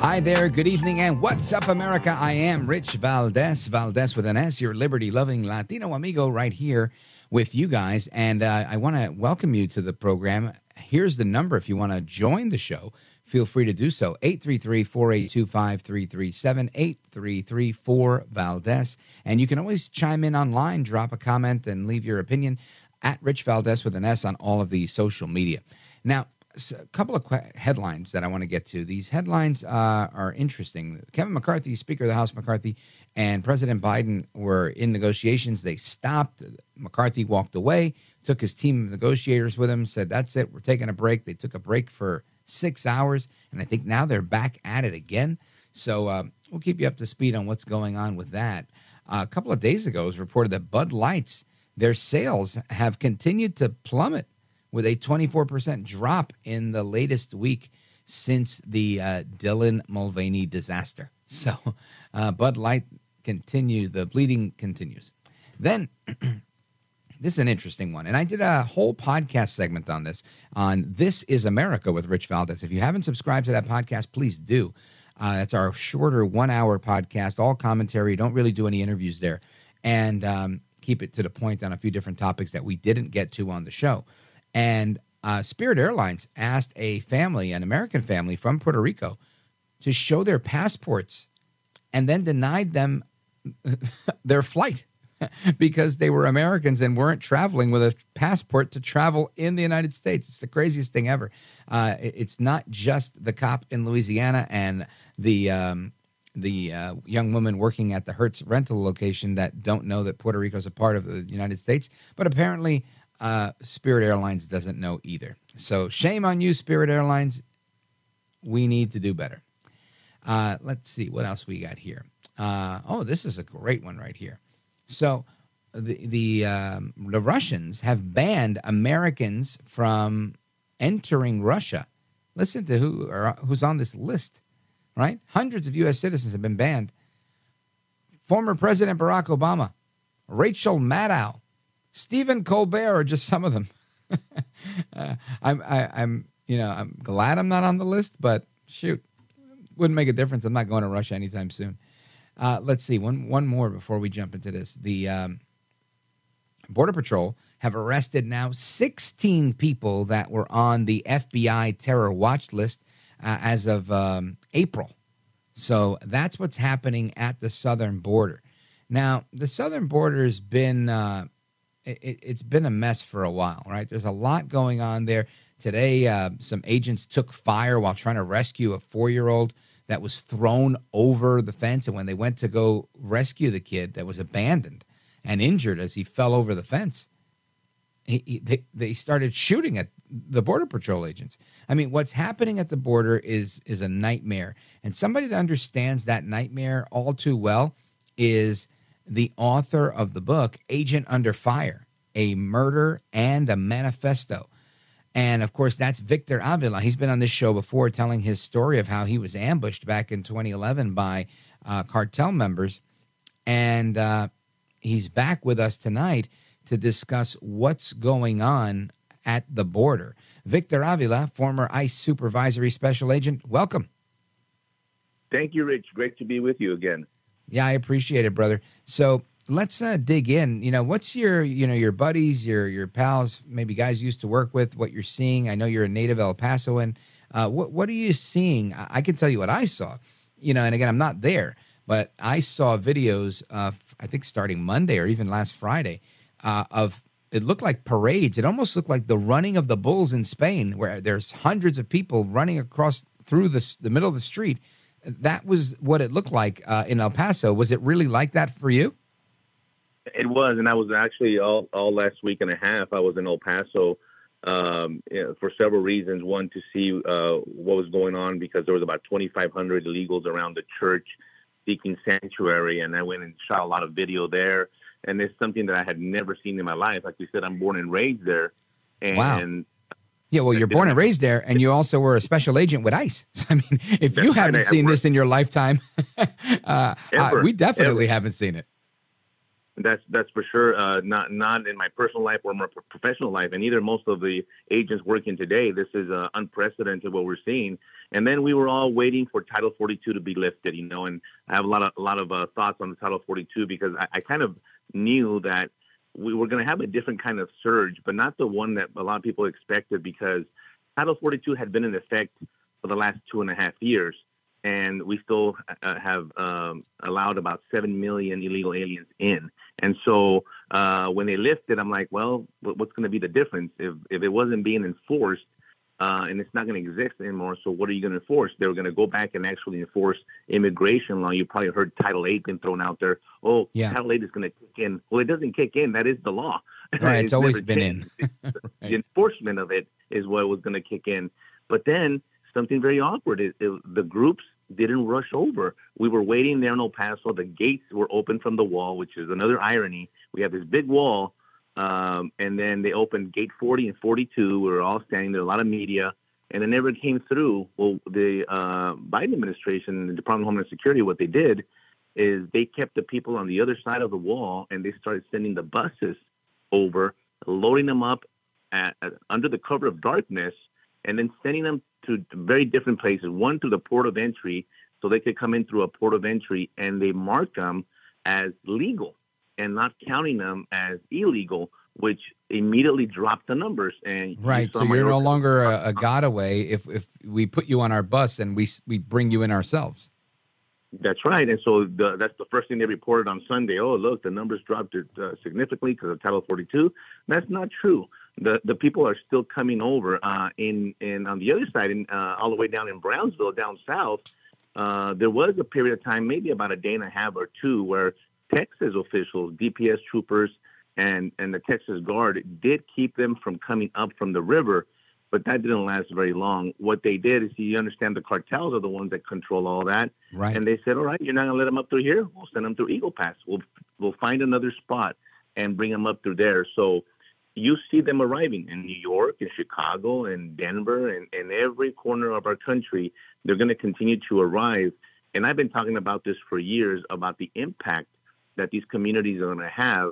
Hi there, good evening, and what's up, America? I am Rich Valdez, Valdez with an S, your liberty loving Latino amigo, right here with you guys. And uh, I want to welcome you to the program. Here's the number if you want to join the show. Feel free to do so. 833 482 5337 833 4 Valdez. And you can always chime in online, drop a comment, and leave your opinion at Rich Valdez with an S on all of the social media. Now, a couple of qu- headlines that I want to get to. These headlines uh, are interesting. Kevin McCarthy, Speaker of the House McCarthy, and President Biden were in negotiations. They stopped. McCarthy walked away, took his team of negotiators with him, said, That's it, we're taking a break. They took a break for six hours, and I think now they're back at it again. So uh, we'll keep you up to speed on what's going on with that. Uh, a couple of days ago, it was reported that Bud Lights, their sales have continued to plummet with a 24% drop in the latest week since the uh, Dylan Mulvaney disaster. So uh, Bud Light continue, the bleeding continues. Then this is an interesting one. And I did a whole podcast segment on this on This is America with Rich Valdez. If you haven't subscribed to that podcast, please do. Uh, our shorter one hour podcast, all commentary. Don't really do any interviews there. And um, keep it to the point on a few different topics that we didn't get to on the show. And uh, Spirit Airlines asked a family, an American family from Puerto Rico, to show their passports and then denied them their flight because they were Americans and weren't traveling with a passport to travel in the United States. It's the craziest thing ever. Uh, it's not just the cop in Louisiana and the um, the uh, young woman working at the Hertz rental location that don't know that Puerto Rico is a part of the United States, but apparently uh, Spirit Airlines doesn't know either. So shame on you, Spirit Airlines. We need to do better. Uh, let's see what else we got here. Uh, oh, this is a great one right here. So the the um, the Russians have banned Americans from entering Russia. Listen to who are, who's on this list, right? Hundreds of U.S. citizens have been banned. Former President Barack Obama, Rachel Maddow, Stephen Colbert are just some of them. uh, I'm I, am i am you know I'm glad I'm not on the list, but shoot, wouldn't make a difference. I'm not going to Russia anytime soon. Uh, let's see one one more before we jump into this. The um, Border Patrol have arrested now 16 people that were on the FBI terror watch list uh, as of um, April. So that's what's happening at the southern border. Now, the southern border has been uh, it, has been a mess for a while, right? There's a lot going on there. Today, uh, some agents took fire while trying to rescue a four year old that was thrown over the fence. And when they went to go rescue the kid that was abandoned and injured as he fell over the fence, he, he, they, they started shooting at the border patrol agents. I mean, what's happening at the border is is a nightmare. And somebody that understands that nightmare all too well is the author of the book, Agent Under Fire A Murder and a Manifesto. And of course, that's Victor Avila. He's been on this show before telling his story of how he was ambushed back in 2011 by uh, cartel members. And uh, he's back with us tonight to discuss what's going on at the border. Victor Avila, former ICE supervisory special agent, welcome. Thank you, Rich. Great to be with you again. Yeah, I appreciate it, brother. So let's uh, dig in. You know, what's your you know your buddies, your your pals, maybe guys you used to work with? What you're seeing? I know you're a native El Pasoan. Uh, what what are you seeing? I, I can tell you what I saw. You know, and again, I'm not there, but I saw videos I think starting Monday or even last Friday uh, of it looked like parades. It almost looked like the running of the bulls in Spain, where there's hundreds of people running across through the the middle of the street that was what it looked like uh, in El Paso. Was it really like that for you? It was, and I was actually all all last week and a half. I was in El Paso um, you know, for several reasons. One, to see uh, what was going on because there was about 2,500 illegals around the church seeking sanctuary, and I went and shot a lot of video there. And it's something that I had never seen in my life. Like you said, I'm born and raised there, and Wow. Yeah, well, you're born and raised there, and you also were a special agent with ICE. So, I mean, if you That's haven't seen this in your lifetime, uh, uh, we definitely ever. haven't seen it. That's that's for sure. Uh, not not in my personal life or my professional life, and either most of the agents working today. This is uh, unprecedented what we're seeing. And then we were all waiting for Title 42 to be lifted, you know. And I have a lot of a lot of uh, thoughts on the Title 42 because I, I kind of knew that we were going to have a different kind of surge, but not the one that a lot of people expected because Title 42 had been in effect for the last two and a half years, and we still uh, have um, allowed about seven million illegal aliens in. And so uh, when they lifted, I'm like, well, what's going to be the difference if if it wasn't being enforced? Uh, and it's not going to exist anymore. So what are you going to enforce? They're going to go back and actually enforce immigration law. You probably heard Title Eight been thrown out there. Oh, Yeah. Title Eight is going to kick in. Well, it doesn't kick in. That is the law. Right, it's always been changed. in. The enforcement of it is what was going to kick in. But then something very awkward is the groups didn't rush over. We were waiting there in El Paso. The gates were open from the wall, which is another irony. We have this big wall, um, and then they opened gate 40 and 42. We were all standing there, a lot of media, and it never came through. Well, the uh, Biden administration, the Department of Homeland Security, what they did is they kept the people on the other side of the wall, and they started sending the buses over, loading them up at, at- under the cover of darkness, and then sending them to very different places. One to the port of entry, so they could come in through a port of entry, and they mark them as legal and not counting them as illegal, which immediately dropped the numbers. And Right. saw So you're no longer a, a gotaway if if we put you on our bus and we we bring you in ourselves. That's right. And so the, that's the first thing they reported on Sunday. Oh, look, the numbers dropped uh, significantly because of Title 42. That's not true. The the people are still coming over. Uh, in in on the other side, in, uh, all the way down in Brownsville, down south, uh, there was a period of time, maybe about a day and a half or two, where Texas officials, DPS troopers, and and the Texas Guard did keep them from coming up from the river but that didn't last very long. What they did is, you understand, the cartels are the ones that control all that, Right. and they said, "All right, you're not gonna let them up through here. We'll send them through Eagle Pass. We'll we'll find another spot and bring them up through there." So you see them arriving in New York, in Chicago, and Denver, and in every corner of our country. They're going to continue to arrive, and I've been talking about this for years about the impact that these communities are going to have,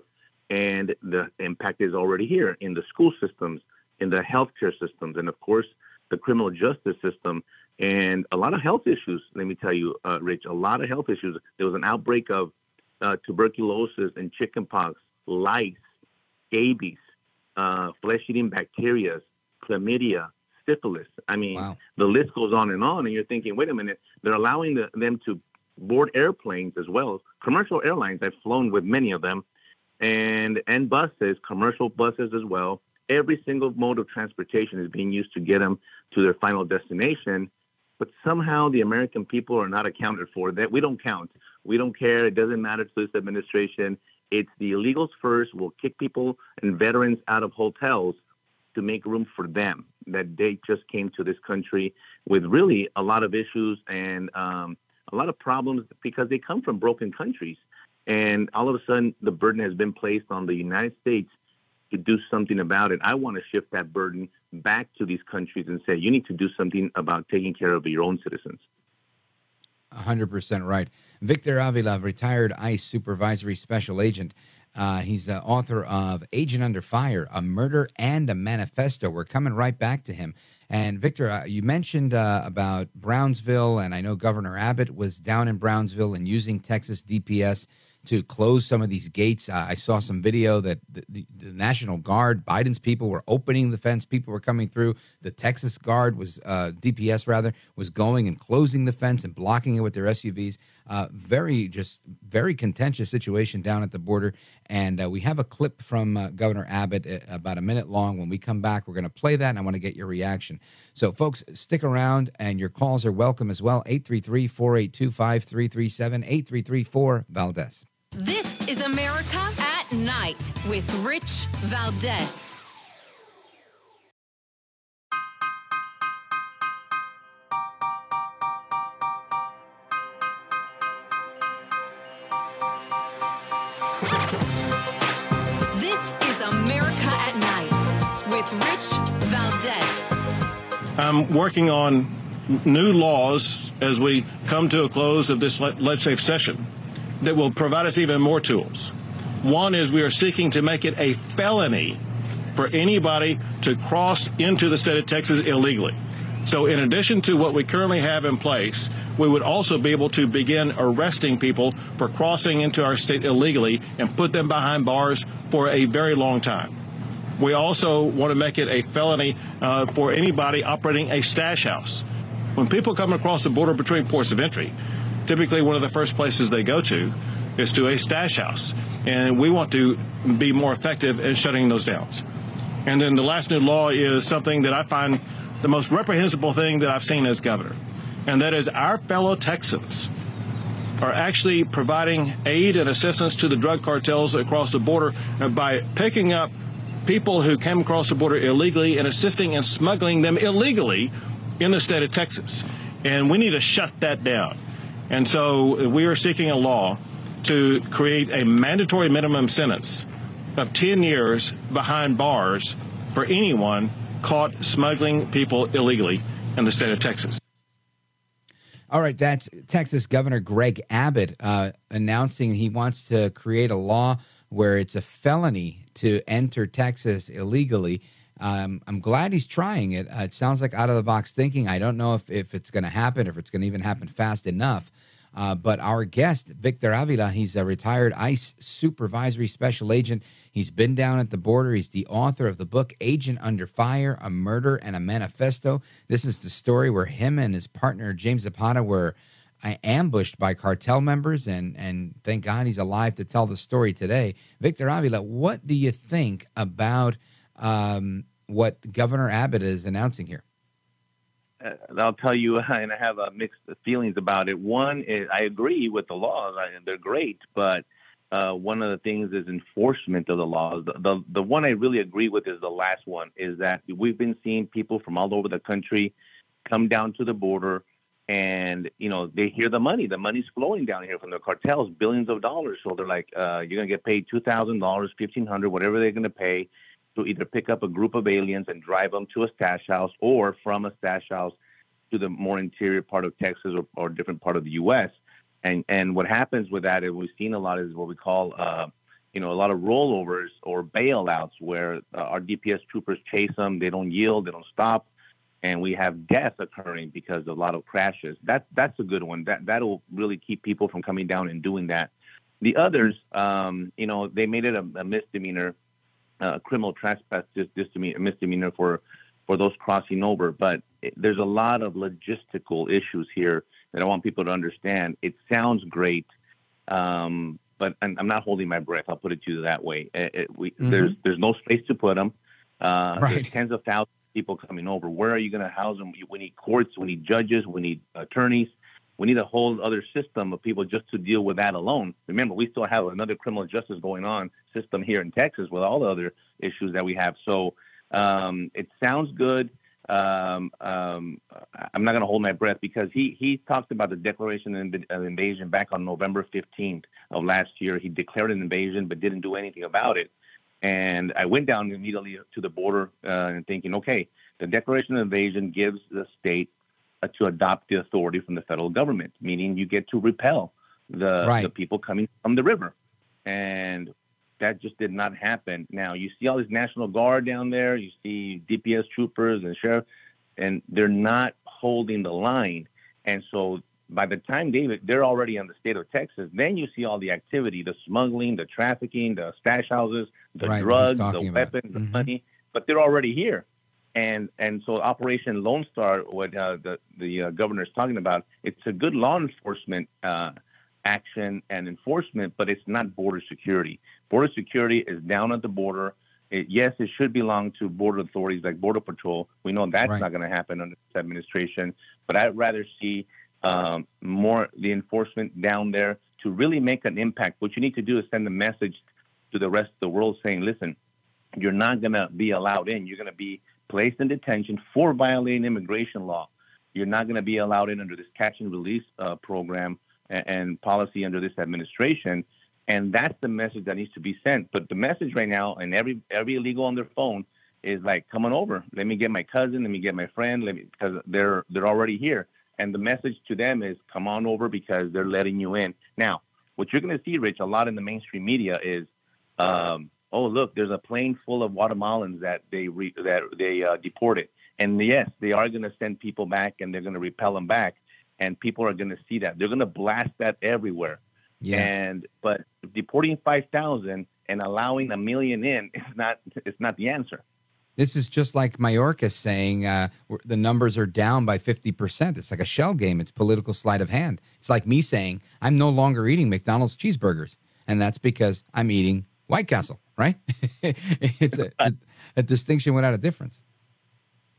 and the impact is already here in the school systems, in the healthcare systems, and of course the criminal justice system, and a lot of health issues. Let me tell you, uh, Rich, a lot of health issues. There was an outbreak of uh, tuberculosis and chickenpox, lice, scabies, uh, flesh-eating bacteria, chlamydia, syphilis. I mean, the list goes on and on. And you're thinking, wait a minute, they're allowing the, them to board airplanes as well, commercial airlines. I've flown with many of them, and and buses, commercial buses as well. Every single mode of transportation is being used to get them to their final destination. But somehow the American people are not accounted for. That we don't count. We don't care. It doesn't matter to this administration. It's the illegals first. We'll kick people and veterans out of hotels to make room for them. That they just came to this country with really a lot of issues and um, a lot of problems because they come from broken countries. And all of a sudden, the burden has been placed on the United States to do something about it. I want to shift that burden back to these countries and say, you need to do something about taking care of your own citizens. 100% right. Victor Avila, retired ICE supervisory special agent. Uh, he's the author of Agent Under Fire, A Murder and a Manifesto. We're coming right back to him. And Victor, uh, you mentioned uh, about Brownsville, and I know Governor Abbott was down in Brownsville and using Texas DPS to close some of these gates. Uh, I saw some video that the, the, the National Guard, Biden's people, were opening the fence. People were coming through. The Texas Guard was uh, DPS rather was going and closing the fence and blocking it with their SUVs. Uh, very just very contentious situation down at the border. And uh, we have a clip from uh, Governor Abbott uh, about a minute long. When we come back, we're going to play that, and I want to get your reaction. So, folks, stick around, and your calls are welcome as well. 833 482 5337 8334 Valdez. This is America at Night with Rich Valdez. I'm working on new laws as we come to a close of this legislative session that will provide us even more tools. One is we are seeking to make it a felony for anybody to cross into the state of Texas illegally. So, in addition to what we currently have in place, we would also be able to begin arresting people for crossing into our state illegally and put them behind bars for a very long time. We also want to make it a felony uh, for anybody operating a stash house. When people come across the border between ports of entry, typically one of the first places they go to is to a stash house. And we want to be more effective in shutting those down. And then the last new law is something that I find the most reprehensible thing that I've seen as governor, and that is our fellow Texans are actually providing aid and assistance to the drug cartels across the border by picking up people who came across the border illegally and assisting and smuggling them illegally in the state of Texas. And we need to shut that down. And so we are seeking a law to create a mandatory minimum sentence of 10 years behind bars for anyone caught smuggling people illegally in the state of Texas. All right, that's Texas Governor Greg Abbott uh, announcing he wants to create a law where it's a felony to enter Texas illegally. Um, I'm glad he's trying it. Uh, it sounds like out of the box thinking. I don't know if, if it's going to happen, if it's going to even happen fast enough. Uh, but our guest, Victor Avila, he's a retired ICE supervisory special agent. He's been down at the border. He's the author of the book Agent Under Fire A Murder and a Manifesto. This is the story where him and his partner, James Zapata, were ambushed by cartel members. And, and thank God he's alive to tell the story today. Victor Avila, what do you think about um, what Governor Abbott is announcing here? uh, I'll tell you, and I have uh, mixed feelings about it. One, is, I agree with the laws; I, they're great, but uh, one of the things is enforcement of the laws. The, the, the one I really agree with is the last one. Is that we've been seeing people from all over the country come down to the border, and you know they hear the money. The money's flowing down here from the cartels, billions of dollars. So they're like, uh, "You're gonna get paid two thousand dollars, fifteen hundred, whatever they're gonna pay." to either pick up a group of aliens and drive them to a stash house or from a stash house to the more interior part of Texas or, or different part of the U.S. And and what happens with that, and we've seen a lot, is what we call, uh, you know, a lot of rollovers or bailouts where uh, our DPS troopers chase them, they don't yield, they don't stop, and we have deaths occurring because of a lot of crashes. That that's a good one. That that'll really keep people from coming down and doing that. The others, um, you know, they made it a, a misdemeanor uh, criminal trespass just misdemeanor, misdemeanor for for those crossing over. But it, there's a lot of logistical issues here that I want people to understand. It sounds great, um, but I'm, I'm, not holding my breath. I'll put it to you that way. It, it, we, mm-hmm. There's there's no space to put them. Uh, right. There's tens of thousands people coming over. Where are you going to house them? We need courts. We need judges. We need attorneys. We need a whole other system of people just to deal with that alone. Remember, we still have another criminal justice going on system here in Texas with all the other issues that we have. So um, it sounds good. Um, um, I'm not going to hold my breath because he he talked about the declaration of invasion back on November 15th of last year. He declared an invasion but didn't do anything about it. And I went down immediately to the border uh, and thinking, okay, the declaration of invasion gives the state uh, to adopt the authority from the federal government, meaning you get to repel the, right. the people coming from the river. And that just did not happen. Now you see all this National Guard down there, you see DPS troopers and sheriff, and they're not holding the line. And so by the time David, they're already in the state of Texas. Then you see all the activity, the smuggling, the trafficking, the stash houses, the right, drugs, the weapons, mm-hmm. the money. But they're already here and and so Operation Lone Star, what uh, the the uh, governor is talking about, it's a good law enforcement uh, action and enforcement, but it's not border security. Border security is down at the border. It, yes, it should belong to border authorities like Border Patrol. We know that's right. not going to happen under this administration, but I'd rather see um, more the enforcement down there to really make an impact. What you need to do is send a message to the rest of the world saying, listen, you're not going to be allowed in. You're going to be placed in detention for violating immigration law. You're not going to be allowed in under this catch and release uh, program and, and, policy under this administration. And that's the message that needs to be sent. But the message right now, and every every illegal on their phone is like, "Come on over. Let me get my cousin. Let me get my friend. Let me because they're they're already here." And the message to them is, "Come on over because they're letting you in." Now, what you're going to see, Rich, a lot in the mainstream media is, um, "Oh, look, there's a plane full of Guatemalans that they re- that they uh, deported." And yes, they are going to send people back and they're going to repel them back, and people are going to see that. They're going to blast that everywhere. Yeah. And but deporting five thousand and allowing a million in is not it's not the answer. This is just like Mayorkas saying uh, the numbers are down by 50%. It's like a shell game. It's political sleight of hand. It's like me saying I'm no longer eating McDonald's cheeseburgers. And that's because I'm eating White Castle, right? it's a, a, a distinction without a difference.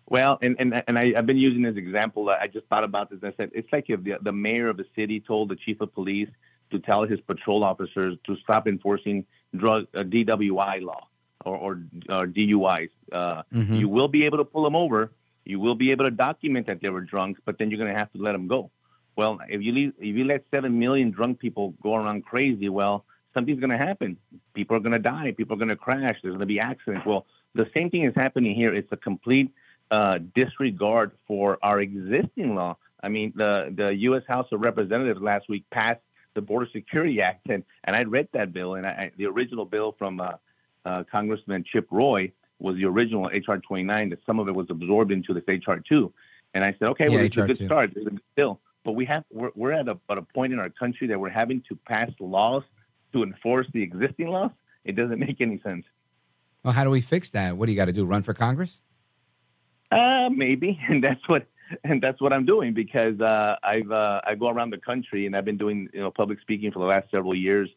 Well, and and, and I, I've been using this example. I just thought about this. and I said it's like if the, the mayor of a city told the chief of police to tell his patrol officers to stop enforcing drug uh, DWI law or, or, or DUIs. Uh, Mhm. You will be able to pull them over. You will be able to document that they were drunk, but then you're going to have to let them go. Well, if you leave, if you let seven million drunk people go around crazy, well, something's going to happen. People are going to die. People are going to crash. There's going to be accidents. Well, the same thing is happening here. It's a complete uh, disregard for our existing law. I mean, the the U.S. House of Representatives last week passed the Border Security Act, and and I read that bill, and I, the original bill from uh, uh, Congressman Chip Roy was the original HR 29. That some of it was absorbed into this HR 2, and I said, okay, well, it's a good 2. start. It's a good bill, but we have we're, we're at a at a point in our country that we're having to pass laws to enforce the existing laws. It doesn't make any sense. Well, how do we fix that? What do you got to do? Run for Congress? Uh, maybe, and that's what and that's what I'm doing because uh, I've uh, I go around the country and I've been doing you know public speaking for the last several years,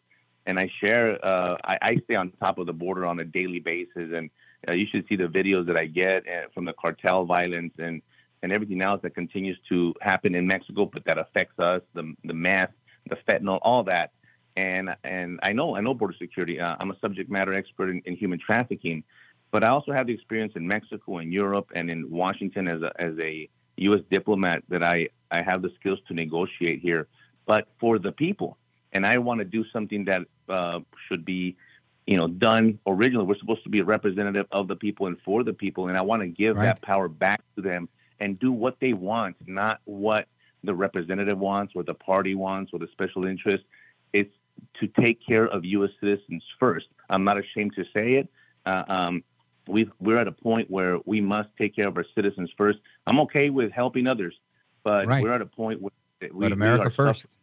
and I share uh, I, I stay on top of the border on a daily basis, and uh, you should see the videos that I get uh, from the cartel violence and and everything else that continues to happen in Mexico, but that affects us the the meth, the fentanyl, all that. And and I know I know border security. Uh, I'm a subject matter expert in, in human trafficking, but I also have the experience in Mexico and Europe and in Washington as a as a U.S. diplomat that I I have the skills to negotiate here, but for the people. And I want to do something that uh, should be, you know, done originally. We're supposed to be a representative of the people and for the people, and I want to give Right. that power back to them and do what they want, not what the representative wants or the party wants or the special interest. It's to take care of U.S. citizens first. I'm not ashamed to say it. Uh, um, we've, we're at a point where we must take care of our citizens first. I'm okay with helping others, but Right. we're at a point where we, we America are first. suffering-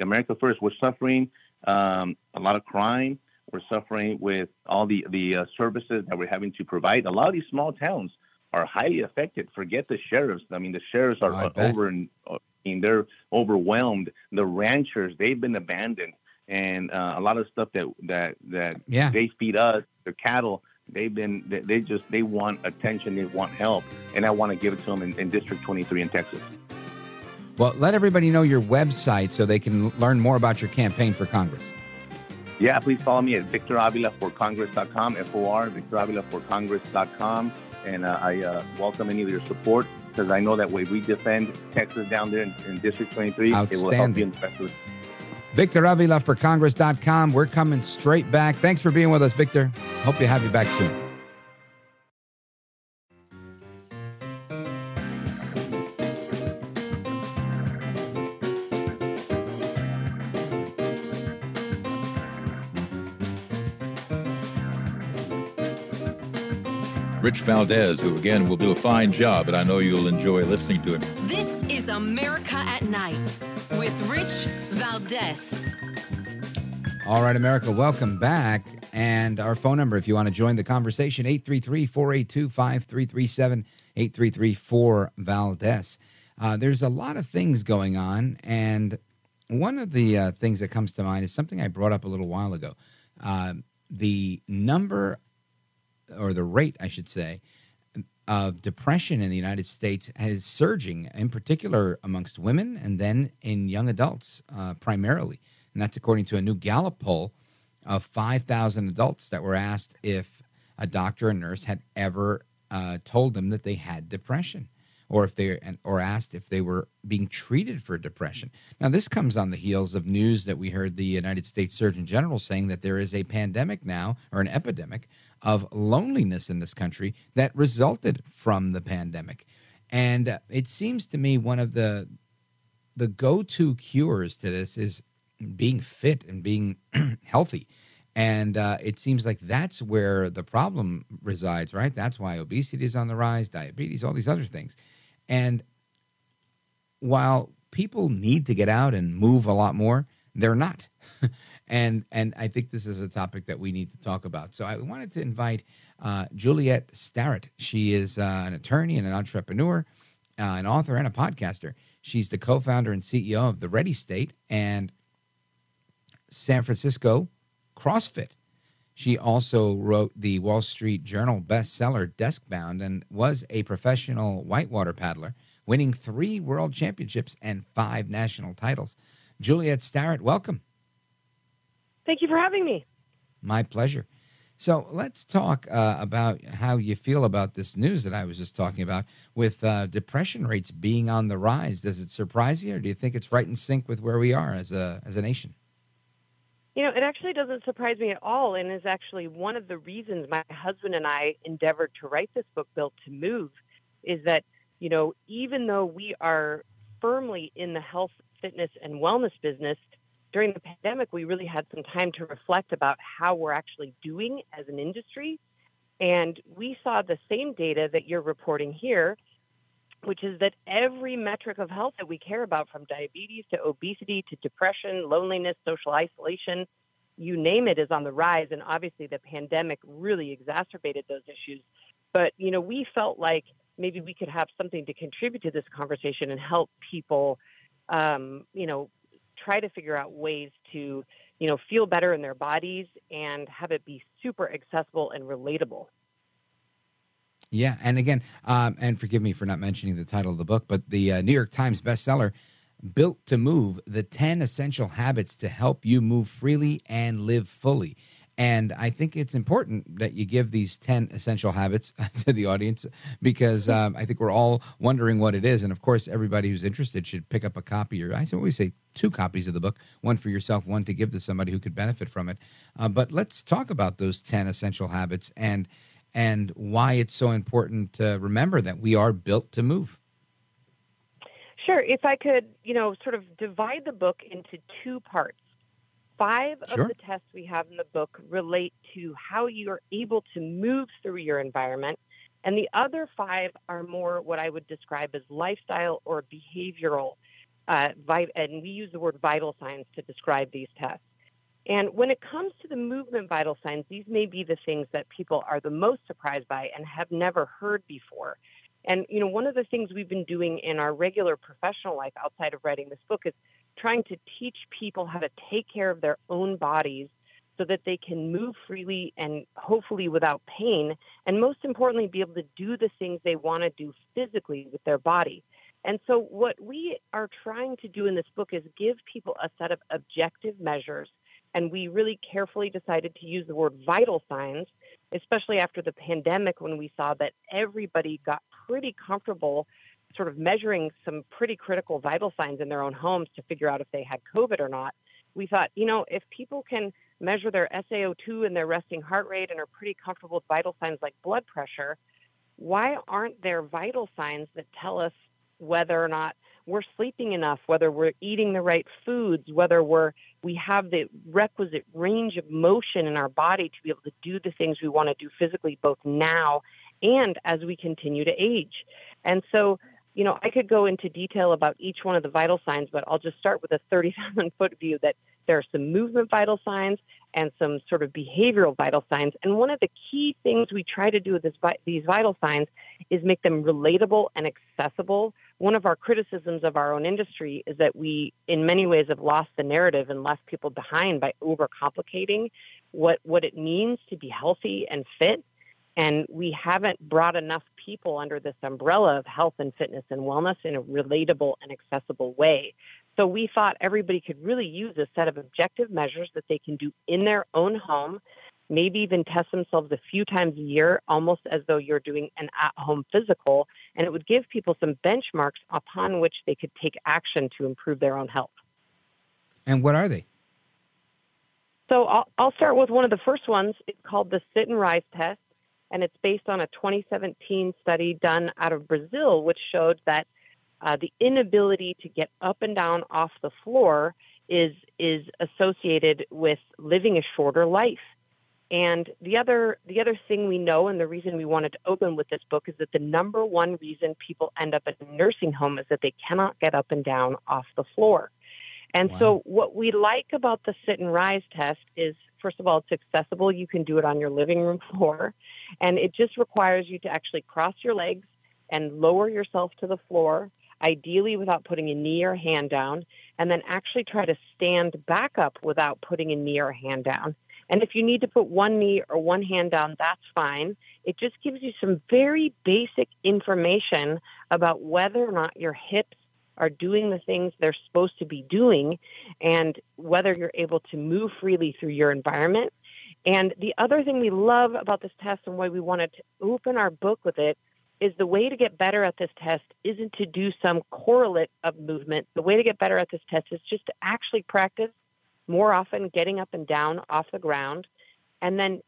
America first. We're suffering um, a lot of crime. We're suffering with all the the uh, services that we're having to provide. A lot of these small towns are highly affected. Forget the sheriffs. I mean, the sheriffs are Oh, uh, over and uh, I mean, they're overwhelmed. The ranchers they've been abandoned, and uh, a lot of stuff that that that Yeah. they feed us, their cattle. They've been they, they just they want attention. They want help, and I want to give it to them in, in District 23 in Texas. Well, let everybody know your website so they can learn more about your campaign for Congress. Yeah, please follow me at Victor Avila for Congress.com, F-O-R, Victor Avila for Congress.com. And uh, I uh, welcome any of your support because I know that way we defend Texas down there in, in District 23, it will help you Outstanding. in Texas. Victor Avila for Congress.com. We're coming straight back. Thanks for being with us, Victor. Hope to have you back soon. Rich Valdez, who again will do a fine job, and I know you'll enjoy listening to him. This is America at Night with Rich Valdez. All right, America, welcome back. And our phone number, if you want to join the conversation, 833 482 5337 833 4 Valdez. Uh, there's a lot of things going on. And one of the uh, things that comes to mind is something I brought up a little while ago. Uh, the number, or the rate, I should say, of depression in the United States is surging, in particular amongst women and then in young adults uh, primarily. And that's according to a new Gallup poll of 5,000 adults that were asked if a doctor or nurse had ever uh, told them that they had depression or if they or asked if they were being treated for depression. Now this comes on the heels of news that we heard the United States Surgeon General saying that there is a pandemic now or an epidemic of loneliness in this country that resulted from the pandemic. And uh, it seems to me one of the the go-to cures to this is being fit and being healthy. And uh, it seems like that's where the problem resides, right? That's why obesity is on the rise, diabetes, all these other things. And while people need to get out and move a lot more, they're not. and and I think this is a topic that we need to talk about. So I wanted to invite uh, Juliet Starrett. She is uh, an attorney and an entrepreneur, uh, an author and a podcaster. She's the co-founder and CEO of the Ready State and San Francisco CrossFit. She also wrote the Wall Street Journal bestseller Deskbound and was a professional whitewater paddler, winning three world championships and five national titles. Juliet Starrett, welcome. Thank you for having me. My pleasure. So let's talk uh, about how you feel about this news that I was just talking about with uh, depression rates being on the rise. Does it surprise you, or do you think it's right in sync with where we are as a as a nation? You know, it actually doesn't surprise me at all, and is actually one of the reasons my husband and I endeavored to write this book, Built to Move, is that you know even though we are firmly in the health, fitness, and wellness business during the pandemic, we really had some time to reflect about how we're actually doing as an industry. And we saw the same data that you're reporting here, which is that every metric of health that we care about, from diabetes to obesity to depression, loneliness, social isolation, you name it, is on the rise. And obviously, the pandemic really exacerbated those issues. But, you know, we felt like maybe we could have something to contribute to this conversation and help people, um, you know, try to figure out ways to, you know, feel better in their bodies and have it be super accessible and relatable. Yeah, and again, um, and forgive me for not mentioning the title of the book, but the uh, New York Times bestseller, "Built to Move: The Ten Essential Habits to Help You Move Freely and Live Fully." And I think it's important that you give these 10 essential habits to the audience because um, I think we're all wondering what it is. And of course, everybody who's interested should pick up a copy, or I always say two copies of the book one for yourself, one to give to somebody who could benefit from it. Uh, but let's talk about those 10 essential habits and and why it's so important to remember that we are built to move. Sure. If I could, you know, sort of divide the book into two parts. Five Sure. of the tests we have in the book relate to how you're able to move through your environment. And the other five are more what I would describe as lifestyle or behavioral. Uh, and we use the word vital signs to describe these tests. And when it comes to the movement vital signs, these may be the things that people are the most surprised by and have never heard before. And you know, one of the things we've been doing in our regular professional life outside of writing this book is trying to teach people how to take care of their own bodies so that they can move freely and hopefully without pain and most importantly be able to do the things they want to do physically with their body. And so what we are trying to do in this book is give people a set of objective measures and we really carefully decided to use the word vital signs, especially after the pandemic when we saw that everybody got pretty comfortable sort of measuring some pretty critical vital signs in their own homes to figure out if they had COVID or not. We thought, you know, if people can measure their SaO2 and their resting heart rate and are pretty comfortable with vital signs like blood pressure, why aren't there vital signs that tell us whether or not we're sleeping enough, whether we're eating the right foods, whether we're we have the requisite range of motion in our body to be able to do the things we want to do physically both now and as we continue to age. And so, you know, I could go into detail about each one of the vital signs, but I'll just start with a 30,000 foot view that there are some movement vital signs and some sort of behavioral vital signs. And one of the key things we try to do with this, these vital signs is make them relatable and accessible. One of our criticisms of our own industry is that we, in many ways, have lost the narrative and left people behind by overcomplicating what, what it means to be healthy and fit. And we haven't brought enough people under this umbrella of health and fitness and wellness in a relatable and accessible way. So we thought everybody could really use a set of objective measures that they can do in their own home, maybe even test themselves a few times a year, almost as though you're doing an at home physical. And it would give people some benchmarks upon which they could take action to improve their own health. And what are they? So I'll, I'll start with one of the first ones. It's called the sit and rise test, and it's based on a 2017 study done out of Brazil, which showed that uh, the inability to get up and down off the floor is is associated with living a shorter life. And the other the other thing we know, and the reason we wanted to open with this book, is that the number one reason people end up in a nursing home is that they cannot get up and down off the floor. And wow. so, what we like about the sit and rise test is, first of all, it's accessible. You can do it on your living room floor, and it just requires you to actually cross your legs and lower yourself to the floor, ideally without putting a knee or hand down, and then actually try to stand back up without putting a knee or hand down. And if you need to put one knee or one hand down, that's fine. It just gives you some very basic information about whether or not your hips are doing the things they're supposed to be doing and whether you're able to move freely through your environment. And the other thing we love about this test and why we wanted to open our book with it is the way to get better at this test isn't to do some correlate of movement. The way to get better at this test is just to actually practice more often getting up and down off the ground. And then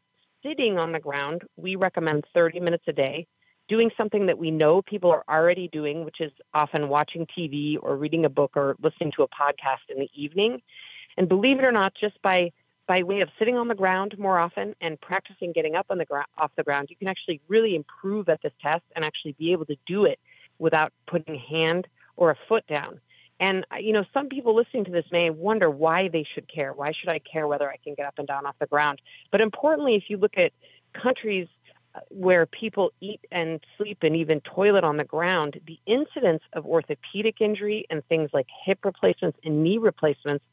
sitting on the ground, we recommend 30 minutes a day, doing something that we know people are already doing, which is often watching TV or reading a book or listening to a podcast in the evening. And believe it or not, just by by way of sitting on the ground more often and practicing getting up on the ground off the ground, you can actually really improve at this test and actually be able to do it without putting a hand or a foot down. And uh, you know, some people listening to this may wonder why they should care. Why should I care whether I can get up and down off the ground? But importantly, if you look at countries where people eat and sleep and even toilet on the ground, the incidence of orthopedic injury and things like hip replacements and knee replacements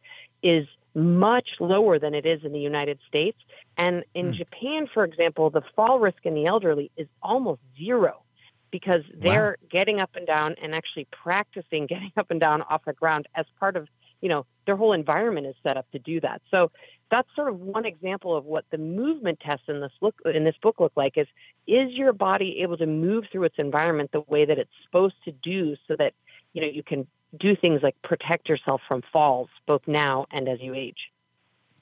is much lower than it is in the United States. And in mm. Japan, for example, the fall risk in the elderly is almost zero because they're wow. getting up and down and actually practicing getting up and down off the ground as part of you know their whole environment is set up to do that. So that's sort of one example of what the movement tests in this look in this book look like is is your body able to move through its environment the way that it's supposed to do so that you know you can do things like protect yourself from falls both now and as you age?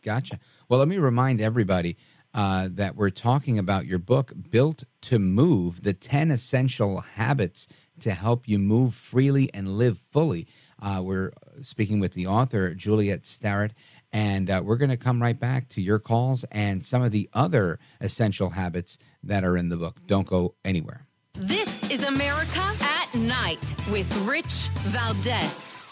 Gotcha. Well let me remind everybody uh, that we're talking about your book, Built to Move The 10 Essential Habits to Help You Move Freely and Live Fully. Uh, we're speaking with the author, Juliet Starrett, and uh, we're going to come right back to your calls and some of the other essential habits that are in the book. Don't go anywhere. This is America at Night with Rich Valdez.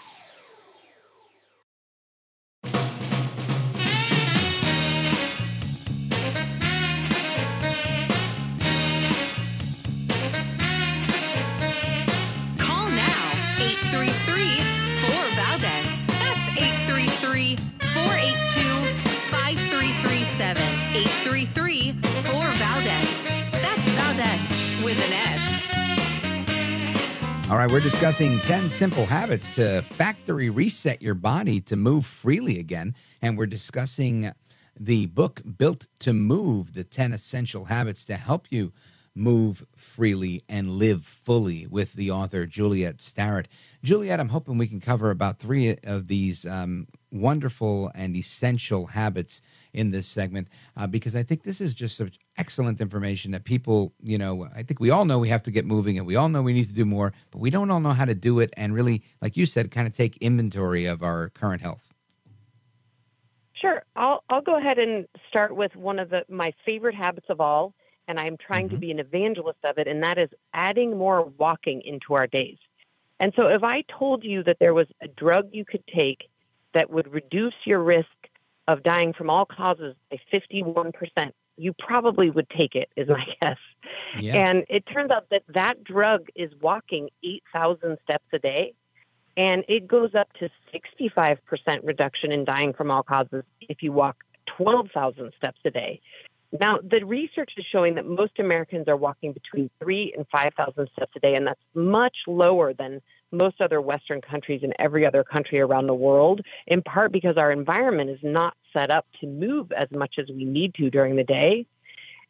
All right, we're discussing 10 simple habits to factory reset your body to move freely again. And we're discussing the book Built to Move the 10 Essential Habits to Help You Move Freely and Live Fully with the author Juliet Starrett. Juliet, I'm hoping we can cover about three of these um, wonderful and essential habits in this segment uh, because I think this is just such excellent information that people, you know, I think we all know we have to get moving and we all know we need to do more, but we don't all know how to do it and really, like you said, kind of take inventory of our current health. Sure. I'll, I'll go ahead and start with one of the my favorite habits of all, and I'm trying mm-hmm. to be an evangelist of it, and that is adding more walking into our days. And so if I told you that there was a drug you could take that would reduce your risk of dying from all causes by 51%, you probably would take it, is my guess. Yeah. And it turns out that that drug is walking 8,000 steps a day. And it goes up to 65% reduction in dying from all causes if you walk 12,000 steps a day. Now, the research is showing that most Americans are walking between three and 5,000 steps a day, and that's much lower than most other Western countries and every other country around the world, in part because our environment is not set up to move as much as we need to during the day.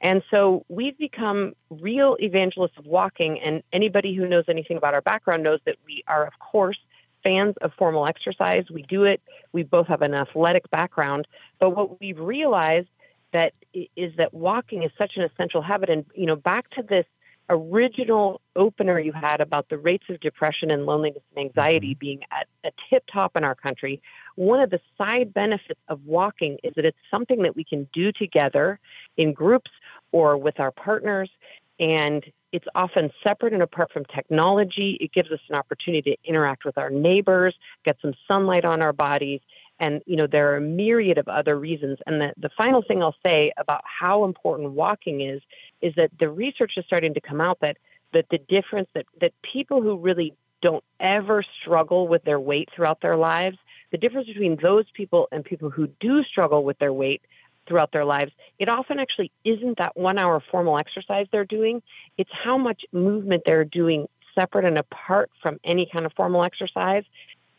And so we've become real evangelists of walking. And anybody who knows anything about our background knows that we are, of course, fans of formal exercise. We do it. We both have an athletic background. But what we've realized that is that walking is such an essential habit. And you know, back to this original opener you had about the rates of depression and loneliness and anxiety mm-hmm. being at a tip top in our country, one of the side benefits of walking is that it's something that we can do together in groups or with our partners. And it's often separate and apart from technology. It gives us an opportunity to interact with our neighbors, get some sunlight on our bodies. And, you know, there are a myriad of other reasons. And the, the final thing I'll say about how important walking is, is that the research is starting to come out that, that the difference that, that people who really don't ever struggle with their weight throughout their lives, the difference between those people and people who do struggle with their weight throughout their lives, it often actually isn't that one hour formal exercise they're doing. It's how much movement they're doing separate and apart from any kind of formal exercise.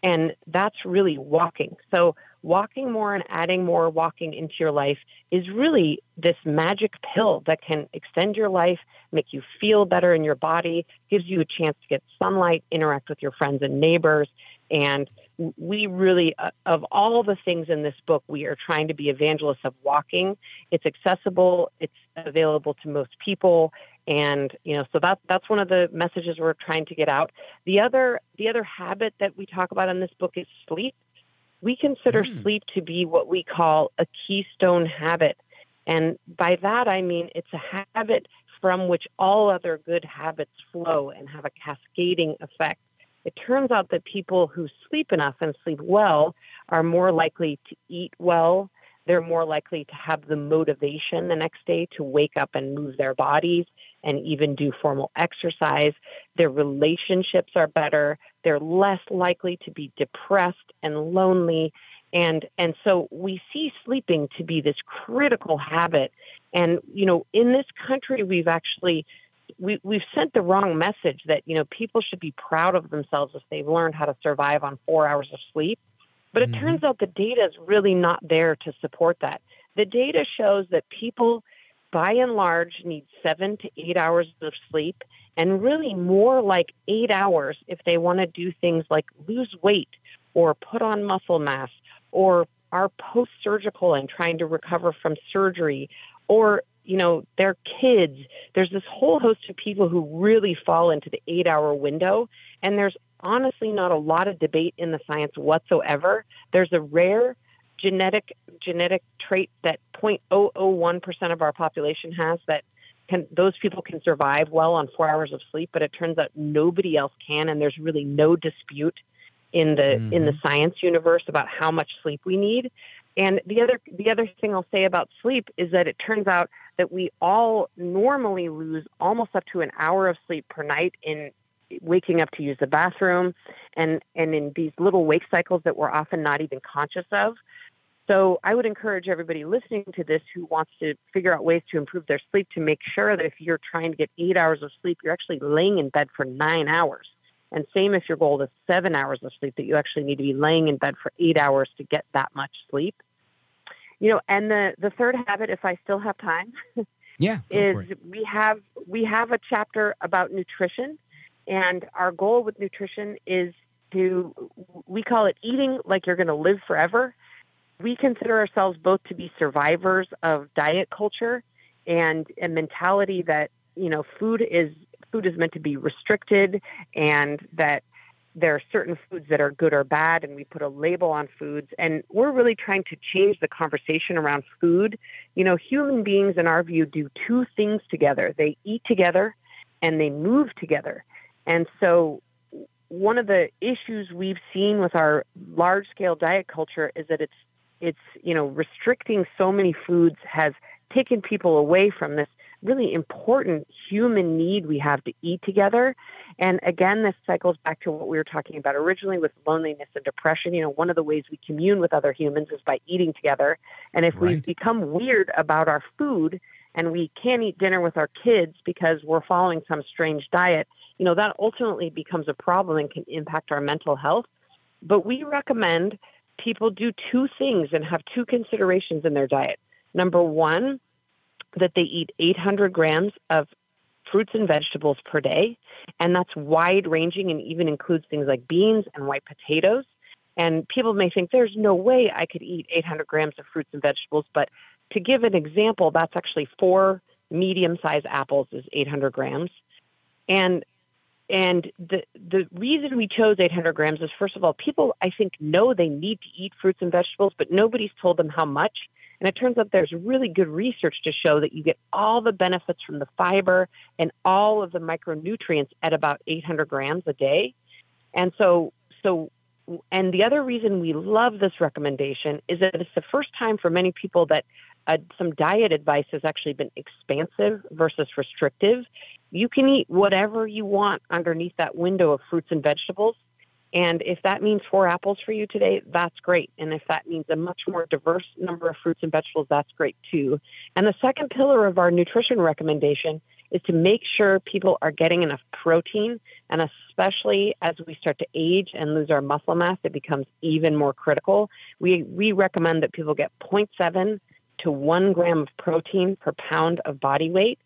And that's really walking. So, walking more and adding more walking into your life is really this magic pill that can extend your life, make you feel better in your body, gives you a chance to get sunlight, interact with your friends and neighbors. And we really, uh, of all the things in this book, we are trying to be evangelists of walking. It's accessible, it's available to most people, and you know, so that that's one of the messages we're trying to get out. The other, the other habit that we talk about in this book is sleep. We consider mm. sleep to be what we call a keystone habit, and by that I mean it's a habit from which all other good habits flow and have a cascading effect it turns out that people who sleep enough and sleep well are more likely to eat well. They're more likely to have the motivation the next day to wake up and move their bodies and even do formal exercise. Their relationships are better. They're less likely to be depressed and lonely. And, and so we see sleeping to be this critical habit. And, you know, in this country, we've actually we, we've sent the wrong message that you know people should be proud of themselves if they've learned how to survive on four hours of sleep but it mm-hmm. turns out the data is really not there to support that the data shows that people by and large need seven to eight hours of sleep and really more like eight hours if they want to do things like lose weight or put on muscle mass or are post surgical and trying to recover from surgery or you know, their kids. There's this whole host of people who really fall into the eight hour window. And there's honestly not a lot of debate in the science whatsoever. There's a rare genetic genetic trait that 0.001% of our population has that can those people can survive well on four hours of sleep, but it turns out nobody else can, and there's really no dispute in the mm-hmm. in the mm-hmm. science universe about how much sleep we need. And the other the other thing I'll say about sleep is that it turns out that we all normally lose almost up to an hour of sleep per night in waking up to use the bathroom and and in these little wake cycles that we're often not even conscious of. So I would encourage everybody listening to this who wants to figure out ways to improve their sleep to make sure that if you're trying to get 8 hours of sleep, you're actually laying in bed for 9 hours. And same if your goal is 7 hours of sleep that you actually need to be laying in bed for 8 hours to get that much sleep. You know and the the third habit if i still have time yeah is we have we have a chapter about nutrition. And our goal with nutrition is to we call it eating like you're going to live forever. We consider ourselves both to be survivors of diet culture and a mentality that you know food is food is meant to be restricted and that there are certain foods that are good or bad, and we put a label on foods. And we're really trying to change the conversation around food. You know, human beings, in our view, do two things together they eat together and they move together. And so, one of the issues we've seen with our large scale diet culture is that it's it's you know restricting so many foods has taken people away from this really important human need we have to eat together. And again, this cycles back to what we were talking about originally with loneliness and depression. You know, one of the ways we commune with other humans is by eating together. And if right. we become weird about our food and we can't eat dinner with our kids because we're following some strange diet, you know, that ultimately becomes a problem and can impact our mental health. But we recommend people do two things and have two considerations in their diet. Number one, that they eat 800 grams of fruits and vegetables per day. And that's wide ranging and even includes things like beans and white potatoes. And people may think there's no way I could eat 800 grams of fruits and vegetables. But to give an example, that's actually four medium sized apples is 800 grams. And and the the reason we chose 800 grams is first of all, people I think know they need to eat fruits and vegetables, but nobody's told them how much. And it turns out there's really good research to show that you get all the benefits from the fiber and all of the micronutrients at about 800 grams a day. And so, so, and the other reason we love this recommendation is that it's the first time for many people that uh, some diet advice has actually been expansive versus restrictive. You can eat whatever you want underneath that window of fruits and vegetables. And if that means four apples for you today, that's great. And if that means a much more diverse number of fruits and vegetables, that's great too. And the second pillar of our nutrition recommendation is to make sure people are getting enough protein. And especially as we start to age and lose our muscle mass, it becomes even more critical. We, we recommend that people get 0.7 to 1 gram of protein per pound of body weight.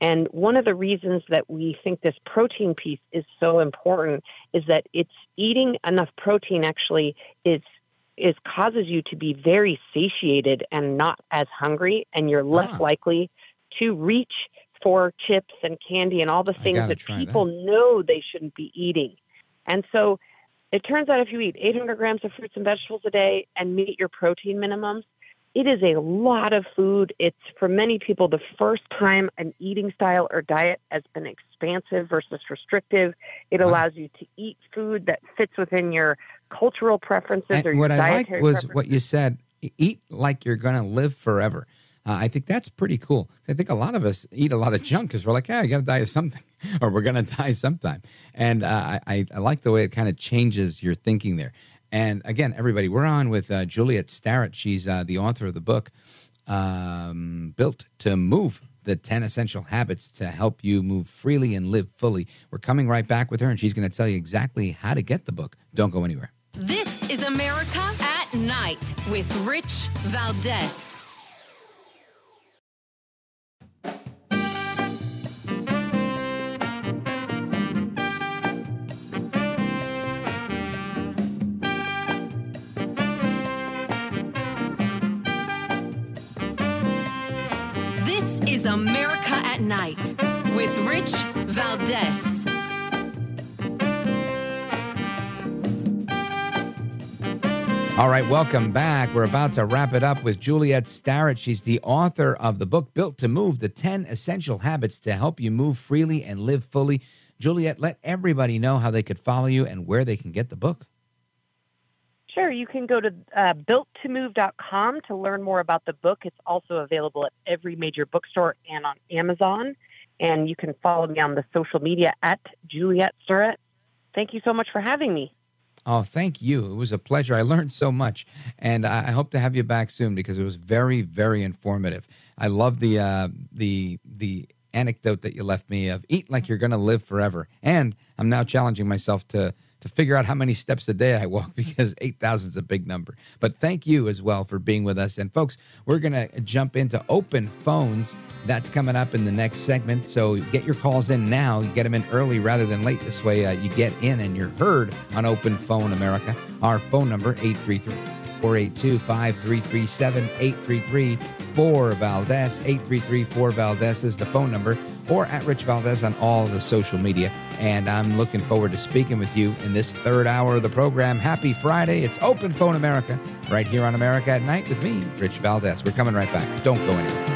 And one of the reasons that we think this protein piece is so important is that it's eating enough protein actually is is causes you to be very satiated and not as hungry and you're less Ah. likely to reach for chips and candy and all the things that people know they shouldn't be eating. And so it turns out if you eat 800 grams of fruits and vegetables a day and meet your protein minimums, it is a lot of food. It's for many people the first time an eating style or diet has been expansive versus restrictive. It allows you to eat food that fits within your cultural preferences or And your what I liked was preferences. what you said: eat like you're going to live forever. Uh, I think that's pretty cool. I think a lot of us eat a lot of junk because we're like, yeah, I got to die of something, or we're going to die sometime. And uh, I, I like the way it kind of changes your thinking there. And again, everybody, we're on with uh, Juliet Starrett. She's uh, the author of the book um, "Built to Move." The 10 essential habits to help you move freely and live fully. We're coming right back with her, and she's going to tell you exactly how to get the book. Don't go anywhere. This is America at Night with Rich Valdez. America at Night with Rich Valdez. All right, welcome back. We're about to wrap it up with Juliet Starrett. She's the author of the book Built to Move The 10 Essential Habits to Help You Move Freely and Live Fully. Juliet, let everybody know how they could follow you and where they can get the book. Sure, you can go to uh, builttomove.com to learn more about the book. It's also available at every major bookstore and on Amazon. And you can follow me on the social media at Juliet Starrett. Thank you so much for having me. Oh, thank you. It was a pleasure. I learned so much, and I I hope to have you back soon because it was very, very informative. I love the uh, the the anecdote that you left me of eat like you're going to live forever, and I'm now challenging myself to to figure out how many steps a day I walk because 8,000 is a big number. But thank you as well for being with us. And folks, we're going to jump into open phones. That's coming up in the next segment. So get your calls in now. You get them in early rather than late. This way uh, you get in and you're heard on Open Phone America. Our phone number 833 482 5337 833 4 Valdez 833 4 Valdez is the phone number or at Rich Valdez on all the social media. And I'm looking forward to speaking with you in this third hour of the program. Happy Friday. It's Open Phone America right here on America at Night with me, Rich Valdez. We're coming right back. Don't go anywhere.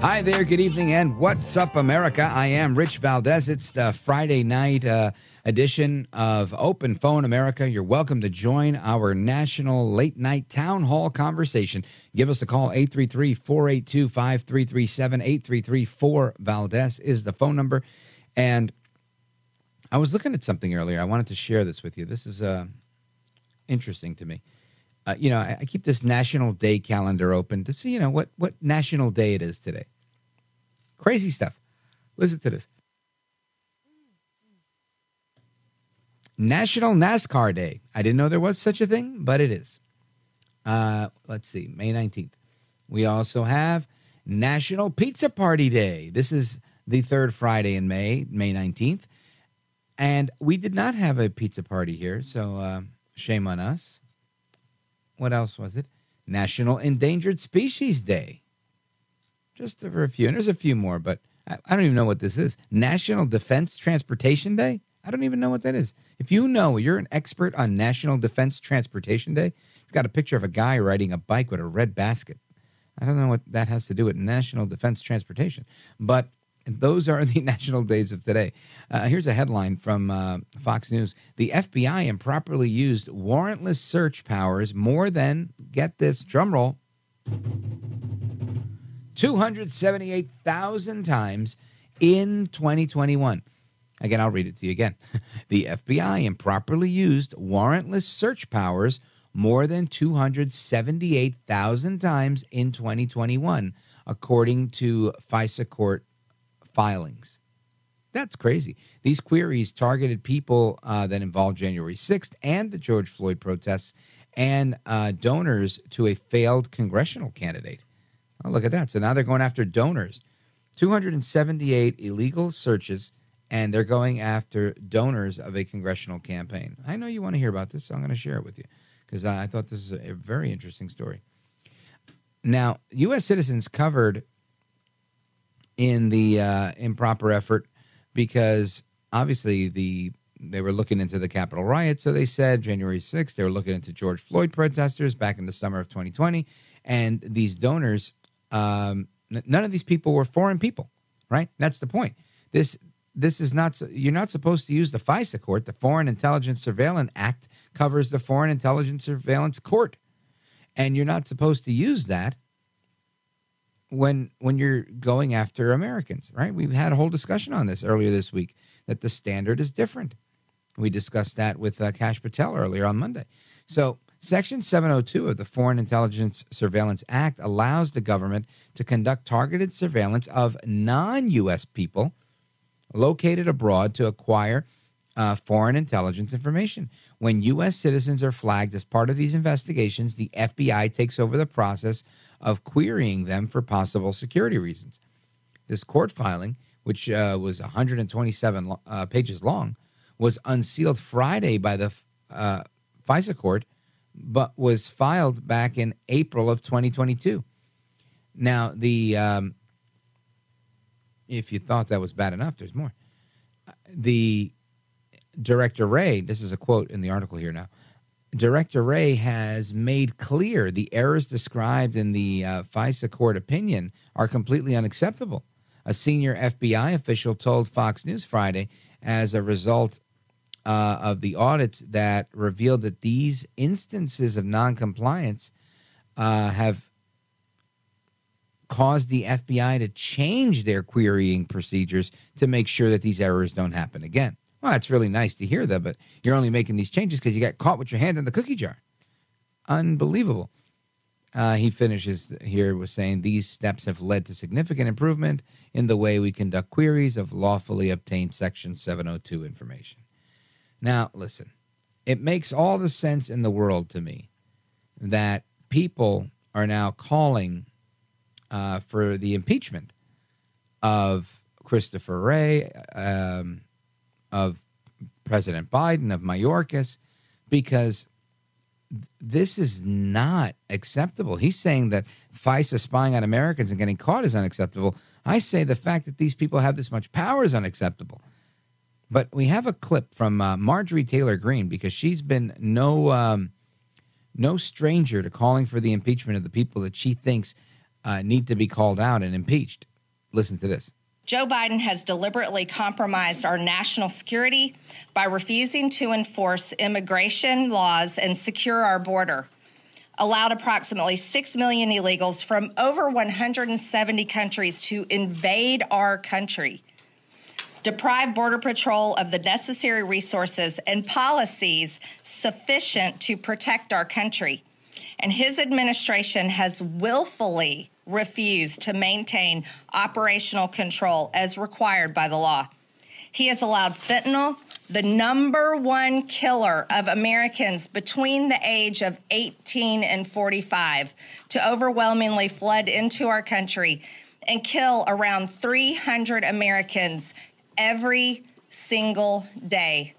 Hi there, good evening, and what's up, America? I am Rich Valdez. It's the Friday night uh, edition of Open Phone America. You're welcome to join our national late night town hall conversation. Give us a call, 833 482 5337. 833 4 Valdez is the phone number. And I was looking at something earlier. I wanted to share this with you. This is uh, interesting to me. Uh, you know, I, I keep this National Day calendar open to see, you know, what, what National Day it is today. Crazy stuff. Listen to this. National NASCAR Day. I didn't know there was such a thing, but it is. Uh, let's see, May 19th. We also have National Pizza Party Day. This is the third Friday in May, May 19th. And we did not have a pizza party here, so uh, shame on us. What else was it? National Endangered Species Day. Just for a few. And there's a few more, but I, I don't even know what this is. National Defense Transportation Day? I don't even know what that is. If you know, you're an expert on National Defense Transportation Day. It's got a picture of a guy riding a bike with a red basket. I don't know what that has to do with National Defense Transportation, but those are the national days of today. Uh, here's a headline from uh, Fox News The FBI improperly used warrantless search powers more than, get this, drumroll, 278,000 times in 2021. Again, I'll read it to you again. The FBI improperly used warrantless search powers more than 278,000 times in 2021, according to FISA court filings. That's crazy. These queries targeted people uh, that involved January 6th and the George Floyd protests and uh, donors to a failed congressional candidate. Oh, look at that. So now they're going after donors. 278 illegal searches, and they're going after donors of a congressional campaign. I know you want to hear about this, so I'm going to share it with you because I, I thought this is a very interesting story. Now, U.S. citizens covered in the uh, improper effort because obviously the they were looking into the Capitol riot. So they said January 6th, they were looking into George Floyd protesters back in the summer of 2020. And these donors, um, n- none of these people were foreign people, right? That's the point. This this is not you're not supposed to use the FISA court. The Foreign Intelligence Surveillance Act covers the Foreign Intelligence Surveillance Court, and you're not supposed to use that when when you're going after Americans, right? We've had a whole discussion on this earlier this week that the standard is different. We discussed that with uh, Kash Patel earlier on Monday. So, Section 702 of the Foreign Intelligence Surveillance Act allows the government to conduct targeted surveillance of non U.S. people located abroad to acquire uh, foreign intelligence information. When U.S. citizens are flagged as part of these investigations, the FBI takes over the process of querying them for possible security reasons. This court filing, which uh, was 127 uh, pages long, was unsealed Friday by the uh, FISA court, but was filed back in April of 2022. Now, the um, if you thought that was bad enough, there's more. The director Wray, this is a quote in the article here now. Director Wray has made clear the errors described in the uh, FISA court opinion are completely unacceptable. A senior FBI official told Fox News Friday as a result uh, of the audits that revealed that these instances of noncompliance uh, have caused the FBI to change their querying procedures to make sure that these errors don't happen again. Well, it's really nice to hear that, but you're only making these changes because you got caught with your hand in the cookie jar. Unbelievable. Uh, he finishes here with saying these steps have led to significant improvement in the way we conduct queries of lawfully obtained Section 702 information. Now, listen, it makes all the sense in the world to me that people are now calling uh, for the impeachment of Christopher Wray, um, of President Biden, of Mayorkas, because this is not acceptable. He's saying that FISA spying on Americans and getting caught is unacceptable. I say the fact that these people have this much power is unacceptable. But we have a clip from uh, Marjorie Taylor Greene because she's been no um, no stranger to calling for the impeachment of the people that she thinks uh, need to be called out and impeached. Listen to this. Joe Biden has deliberately compromised our national security by refusing to enforce immigration laws and secure our border. Allowed approximately 6 million illegals from over 170 countries to invade our country. Deprive Border Patrol of the necessary resources and policies sufficient to protect our country. And his administration has willfully refused to maintain operational control as required by the law. He has allowed fentanyl, the number one killer of Americans between the age of 18 and 45, to overwhelmingly flood into our country and kill around 300 Americans every single day.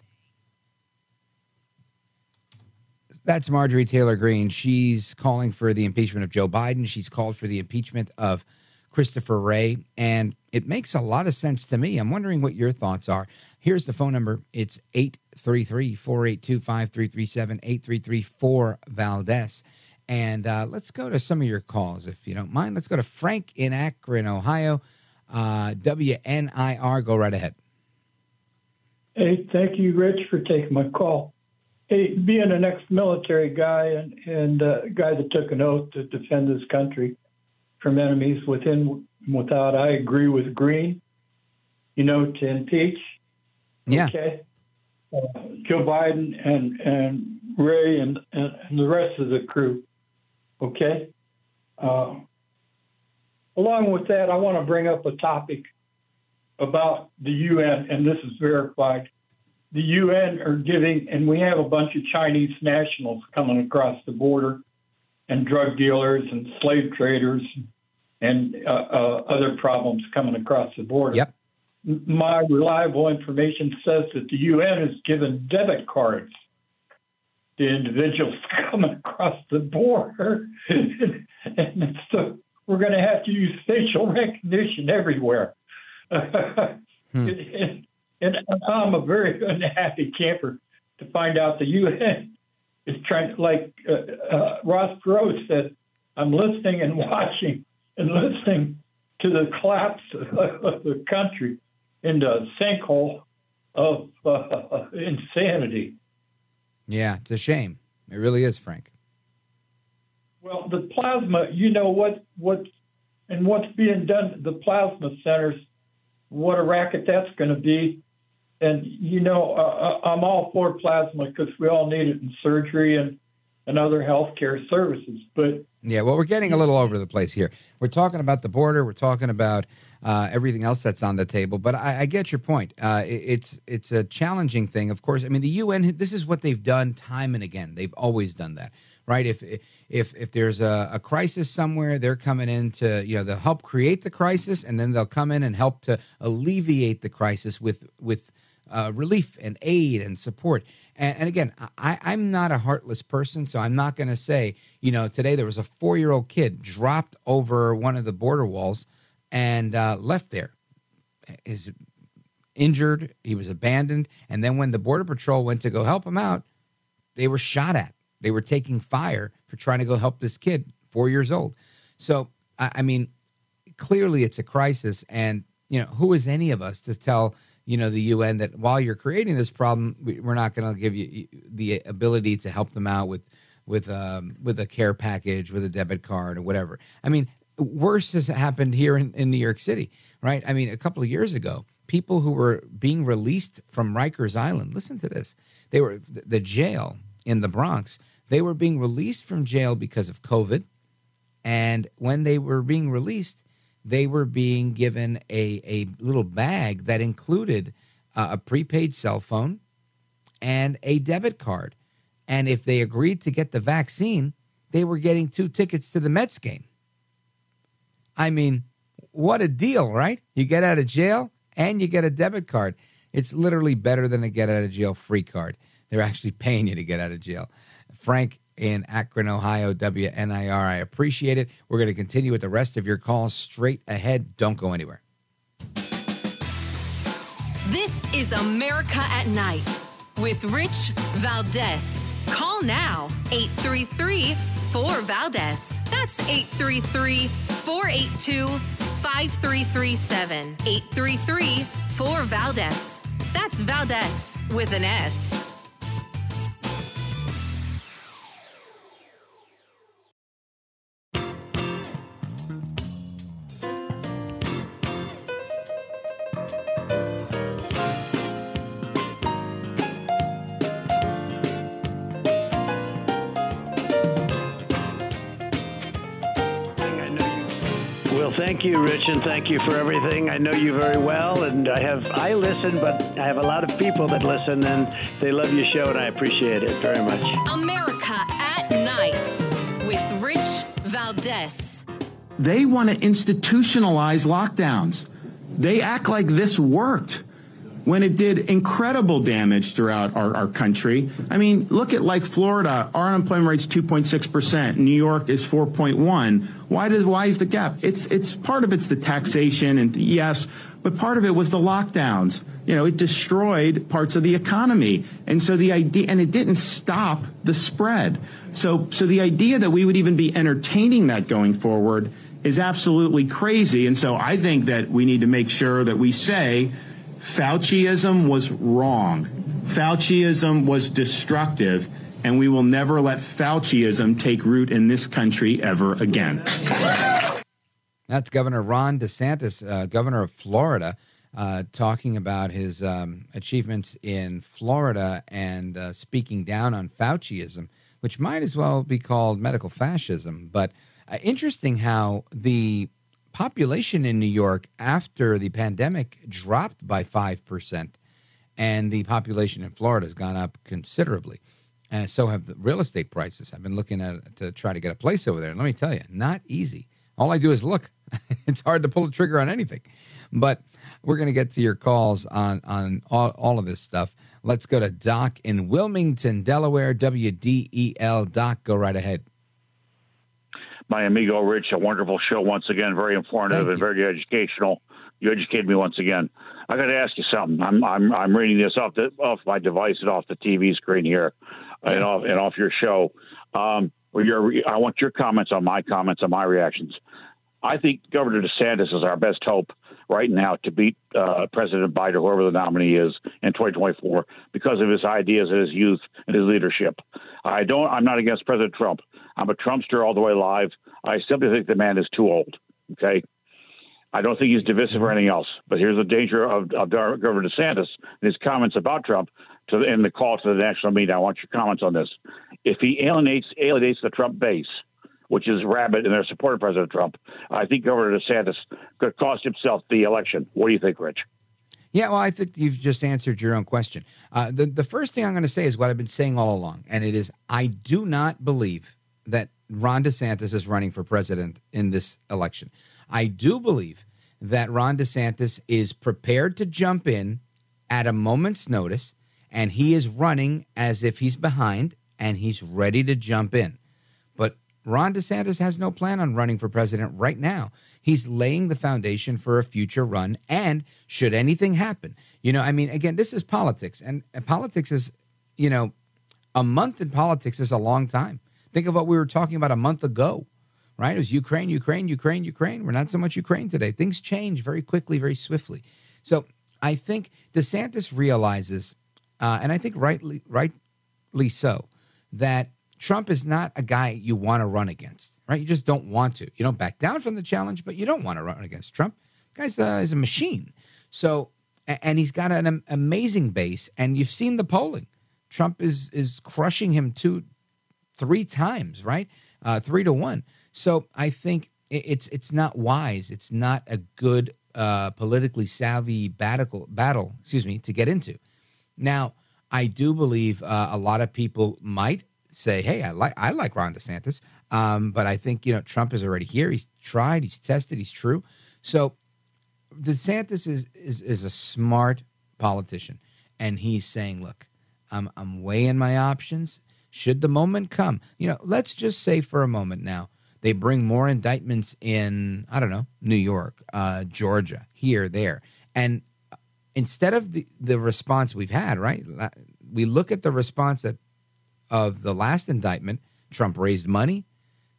That's Marjorie Taylor Greene. She's calling for the impeachment of Joe Biden. She's called for the impeachment of Christopher Wray. And it makes a lot of sense to me. I'm wondering what your thoughts are. Here's the phone number it's 833 482 5337 833 4 Valdez. And uh, let's go to some of your calls, if you don't mind. Let's go to Frank in Akron, Ohio. Uh, WNIR, go right ahead. Hey, thank you, Rich, for taking my call. Hey, being an ex-military guy and and uh, guy that took an oath to defend this country from enemies within and without, I agree with Greene. You know, to impeach. Yeah. Okay. Uh, Joe Biden and and Wray and, and, and the rest of the crew. Okay. Uh, along with that, I want to bring up a topic about the UN, and this is verified. The UN are giving, and we have a bunch of Chinese nationals coming across the border, and drug dealers and slave traders, and uh, uh, other problems coming across the border. Yep. My reliable information says that the UN has given debit cards to individuals coming across the border, and so we're going to have to use facial recognition everywhere. Hmm. and, and I'm a very unhappy camper to find out the UN is trying to, like uh, uh, Ross Perot said, I'm listening and watching and listening to the collapse of the country into a sinkhole of uh, insanity. Yeah, it's a shame. It really is, Frank. Well, the plasma, you know what what and what's being done the plasma centers, what a racket that's going to be. And you know, uh, I'm all for plasma because we all need it in surgery and and other healthcare services. But Yeah, well, we're getting a little over the place here. We're talking about the border. We're talking about uh, everything else that's on the table. But I, I get your point. Uh, it- it's it's a challenging thing, of course. I mean, the UN. This is what they've done time and again. They've always done that, right? If if if there's a, a crisis somewhere, they're coming in to you know they'll help create the crisis, and then they'll come in and help to alleviate the crisis with with uh, relief and aid and support. And, and again, I, I'm not a heartless person, so I'm not going to say, you know, today there was a four year old kid dropped over one of the border walls and uh, left there. Is injured, he was abandoned. And then when the Border Patrol went to go help him out, they were shot at. They were taking fire for trying to go help this kid, four years old. So, I, I mean, clearly it's a crisis. And, you know, who is any of us to tell, you know, the UN that while you're creating this problem, we- we're not going to give you the ability to help them out with, with, um, with a care package, with a debit card or whatever. I mean, worse has happened here in, in New York City, right? I mean, a couple of years ago, people who were being released from Rikers Island, listen to this. They were the jail in the Bronx. They were being released from jail because of COVID. And when they were being released, they were being given a, a little bag that included uh, a prepaid cell phone and a debit card. And if they agreed to get the vaccine, they were getting two tickets to the Mets game. I mean, what a deal, right? You get out of jail and you get a debit card. It's literally better than a get out of jail free card. They're actually paying you to get out of jail. Frank in Akron, Ohio, WNIR. I appreciate it. We're going to continue with the rest of your calls straight ahead. Don't go anywhere. This is America at Night with Rich Valdez. Call now 833 4 Valdez. That's 833 482 5337 833 4 Valdez. That's Valdez with an S. thank you, Rich, and thank you for everything. I know you very well, and I have I listen, but I have a lot of people that listen, and they love your show, and I appreciate it very much. America at Night with Rich Valdez. They want to institutionalize lockdowns. They act like this worked when it did incredible damage throughout our, our country. I mean, look at like Florida, our unemployment rate's 2.6%. New York is 4.1. Why does why is the gap? It's it's part of it's the taxation and yes, but part of it was the lockdowns. You know, it destroyed parts of the economy. And so the idea and it didn't stop the spread. So so the idea that we would even be entertaining that going forward is absolutely crazy. And so I think that we need to make sure that we say Fauciism was wrong. Fauciism was destructive, and we will never let Fauciism take root in this country ever again. That's Governor Ron DeSantis, uh, governor of Florida, uh, talking about his um, achievements in Florida and uh, speaking down on Fauciism, which might as well be called medical fascism. But uh, interesting how the population in New York after the pandemic dropped by 5%, and the population in Florida has gone up considerably. And so have the real estate prices. I've been looking at to try to get a place over there. And let me tell you, not easy. All I do is look. it's hard to pull the trigger on anything. But we're going to get to your calls on on all, all of this stuff. Let's go to Doc in Wilmington, Delaware, WDEL. Doc, go right ahead my amigo Rich. A wonderful show once again, very informative and very educational. You educated me once again. I got to ask you something. I'm I'm I'm reading this off the off my device and off the TV screen here, and off and off your show. Um, your I want your comments on my comments on my reactions. I think Governor DeSantis is our best hope right now to beat uh, President Biden, whoever the nominee is, in 2024 because of his ideas and his youth and his leadership. I don't. I'm not against President Trump. I'm a Trumpster all the way live. I simply think the man is too old. Okay. I don't think he's divisive or anything else. But here's the danger of, of Governor DeSantis and his comments about Trump to in the call to the national media. I want your comments on this. If he alienates alienates the Trump base, which is rabid and they're supporting President Trump, I think Governor DeSantis could cost himself the election. What do you think, Rich? Yeah, well, I think you've just answered your own question. Uh, the the first thing I'm going to say is what I've been saying all along, and it is I do not believe that Ron DeSantis is running for president in this election. I do believe that Ron DeSantis is prepared to jump in at a moment's notice, and he is running as if he's behind and he's ready to jump in. But Ron DeSantis has no plan on running for president right now. He's laying the foundation for a future run. And should anything happen, you know, I mean, again, this is politics, and politics is, you know, a month in politics is a long time. Think of what we were talking about a month ago, right? It was Ukraine, Ukraine, Ukraine, Ukraine. We're not so much Ukraine today. Things change very quickly, very swiftly. So I think DeSantis realizes, uh, and I think rightly, rightly so, that Trump is not a guy you want to run against, right? You just don't want to. You don't back down from the challenge, but you don't want to run against Trump. The guy's uh, is a machine. So, and he's got an amazing base, and you've seen the polling. Trump is is crushing him two three times, right? Uh, three to one. So I think it's it's not wise. It's not a good uh, politically savvy battle battle. Excuse me to get into. Now I do believe uh, a lot of people might say, "Hey, I like I like Ron DeSantis," um, but I think you know Trump is already here. He's tried. He's tested. He's true. So DeSantis is is, is a smart politician, and he's saying, "Look, I'm I'm weighing my options." Should the moment come. You know, let's just say for a moment now, they bring more indictments in, I don't know, New York, uh, Georgia, here, there. And instead of the, the response we've had, right? We look at the response that of the last indictment, Trump raised money,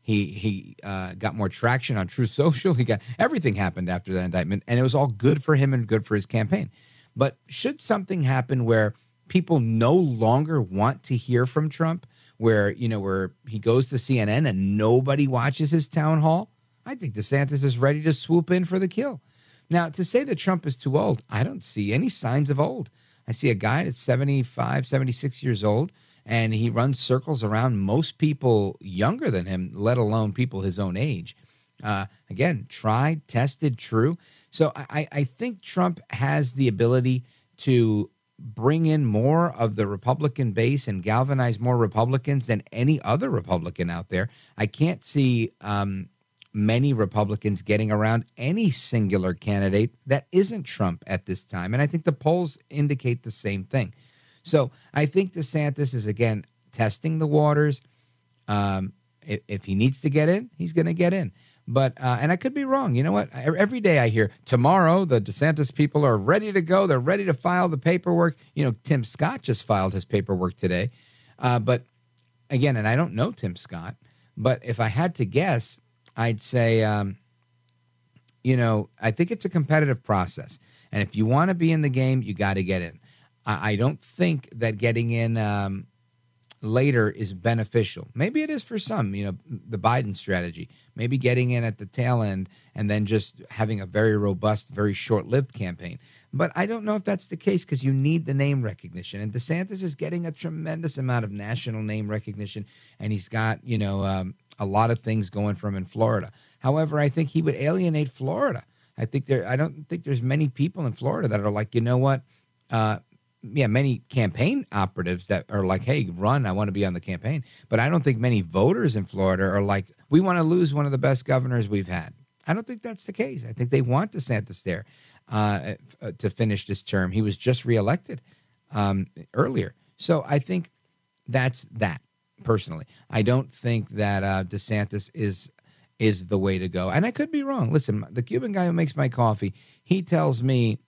He he uh, got more traction on Truth Social. He got everything happened after that indictment, and it was all good for him and good for his campaign. But should something happen where people no longer want to hear from Trump, where you know where he goes to CNN and nobody watches his town hall, I think DeSantis is ready to swoop in for the kill. Now, to say that Trump is too old, I don't see any signs of old. I see a guy that's 75, 76 years old, and he runs circles around most people younger than him, let alone people his own age. Uh, again, tried, tested, true. So I, I think Trump has the ability to bring in more of the Republican base and galvanize more Republicans than any other Republican out there. I can't see um, many Republicans getting around any singular candidate that isn't Trump at this time. And I think the polls indicate the same thing. So I think DeSantis is, again, testing the waters. Um, if, if, he needs to get in, he's going to get in. But, uh, and I could be wrong. You know what? Every day I hear tomorrow the DeSantis people are ready to go. They're ready to file the paperwork. You know, Tim Scott just filed his paperwork today. Uh, but again, and I don't know Tim Scott, but if I had to guess, I'd say, um, you know, I think it's a competitive process. And if you want to be in the game, you got to get in. I, I, don't think that getting in um, later is beneficial. Maybe it is for some, you know, the Biden strategy. Maybe getting in at the tail end and then just having a very robust, very short lived campaign. But I don't know if that's the case because you need the name recognition. And DeSantis is getting a tremendous amount of national name recognition. And he's got, you know, um, a lot of things going from in Florida. However, I think he would alienate Florida. I think there. I don't think there's many people in Florida that are like, you know what? Uh, yeah, many campaign operatives that are like, hey, run. I want to be on the campaign. But I don't think many voters in Florida are like, we want to lose one of the best governors we've had. I don't think that's the case. I think they want DeSantis there uh, uh to finish this term. He was just reelected um, earlier. So I think that's that personally. I don't think that uh, DeSantis is is the way to go. And I could be wrong. Listen, the Cuban guy who makes my coffee, he tells me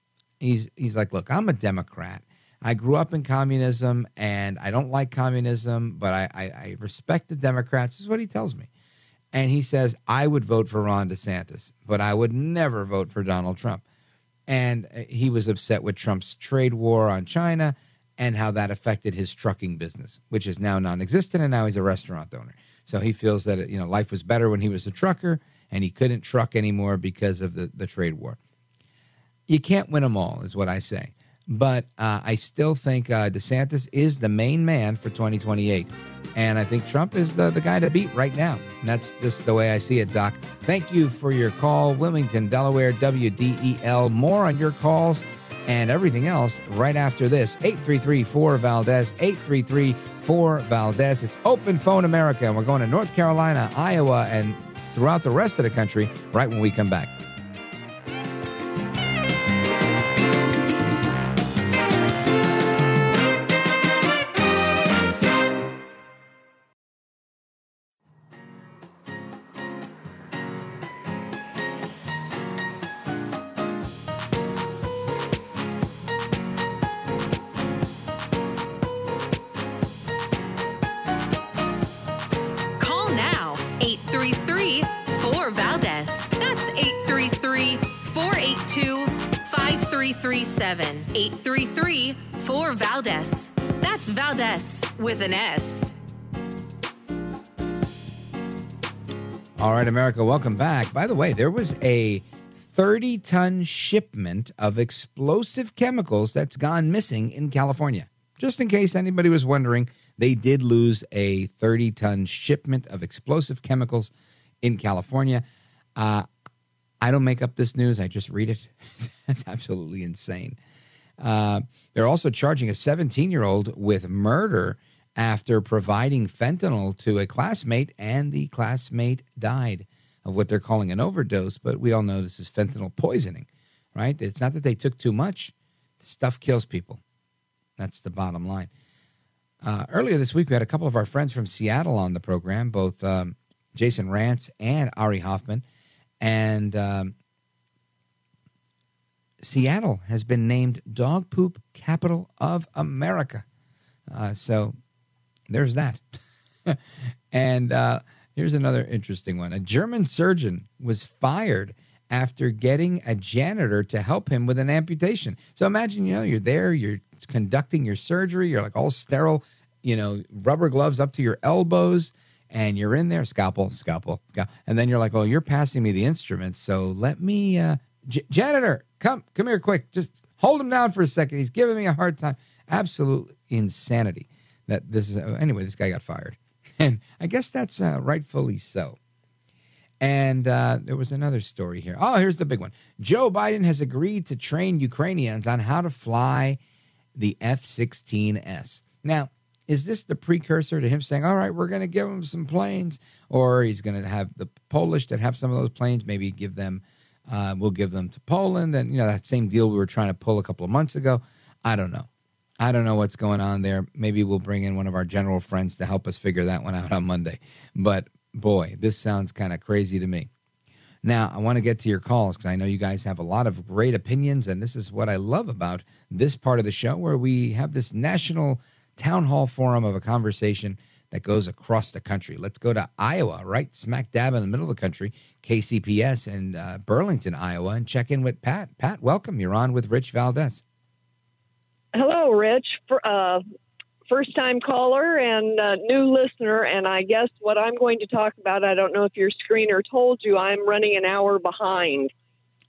he's he's like, look, I'm a Democrat. I grew up in communism and I don't like communism, but I, I, I respect the Democrats. Is what he tells me. And he says, I would vote for Ron DeSantis, but I would never vote for Donald Trump. And uh, he was upset with Trump's trade war on China and how that affected his trucking business, which is now non-existent, and now he's a restaurant owner. So he feels that you know life was better when he was a trucker, and he couldn't truck anymore because of the the trade war. You can't win them all, is what I say. But uh, I still think uh, DeSantis is the main man for 2028. And I think Trump is the, the guy to beat right now. And that's just the way I see it, Doc. Thank you for your call. Wilmington, Delaware, WDEL. More on your calls and everything else right after this. 833 4 Valdez, 833 4 Valdez. It's Open Phone America, and we're going to North Carolina, Iowa, and throughout the rest of the country right when we come back. An S. All right, America, welcome back. By the way, there was a 30 ton shipment of explosive chemicals that's gone missing in California. Just in case anybody was wondering, they did lose a 30 ton shipment of explosive chemicals in California. Uh, I don't make up this news, I just read it. That's absolutely insane. Uh, they're also charging a 17 year old with murder after providing fentanyl to a classmate, and the classmate died of what they're calling an overdose. But we all know this is fentanyl poisoning, right? It's not that they took too much, the stuff kills people. That's the bottom line. Uh, earlier this week, we had a couple of our friends from Seattle on the program, both um, Jason Rantz and Ari Hoffman. And um, Seattle has been named Dog Poop Capital of America. Uh, so there's that. and uh, Here's another interesting one. A German surgeon was fired after getting a janitor to help him with an amputation. So imagine, you know, you're there, you're conducting your surgery, you're like all sterile, you know, rubber gloves up to your elbows, and you're in there, scalpel, scalpel, scalpel. And then you're like, oh, you're passing me the instrument. So let me, uh, J- janitor, come, come here quick. Just hold him down for a second. He's giving me a hard time. Absolute insanity that this is, uh, anyway, this guy got fired. And I guess that's uh, rightfully so. And uh, there was another story here. Oh, here's the big one Joe Biden has agreed to train Ukrainians on how to fly the F 16S. Now, is this the precursor to him saying, all right, we're going to give them some planes? Or he's going to have the Polish that have some of those planes, maybe give them, uh, we'll give them to Poland. And, you know, that same deal we were trying to pull a couple of months ago. I don't know. I don't know what's going on there. Maybe we'll bring in one of our general friends to help us figure that one out on Monday. But boy, this sounds kind of crazy to me. Now, I want to get to your calls because I know you guys have a lot of great opinions, and this is what I love about this part of the show where we have this national town hall forum of a conversation that goes across the country. Let's go to Iowa, right smack dab in the middle of the country, KCPS and uh, Burlington, Iowa, and check in with Pat. Pat, welcome. You're on with Rich Valdez. Hello, Rich. For, uh, first time caller and uh, new listener. And I guess what I'm going to talk about, I don't know if your screener told you, I'm running an hour behind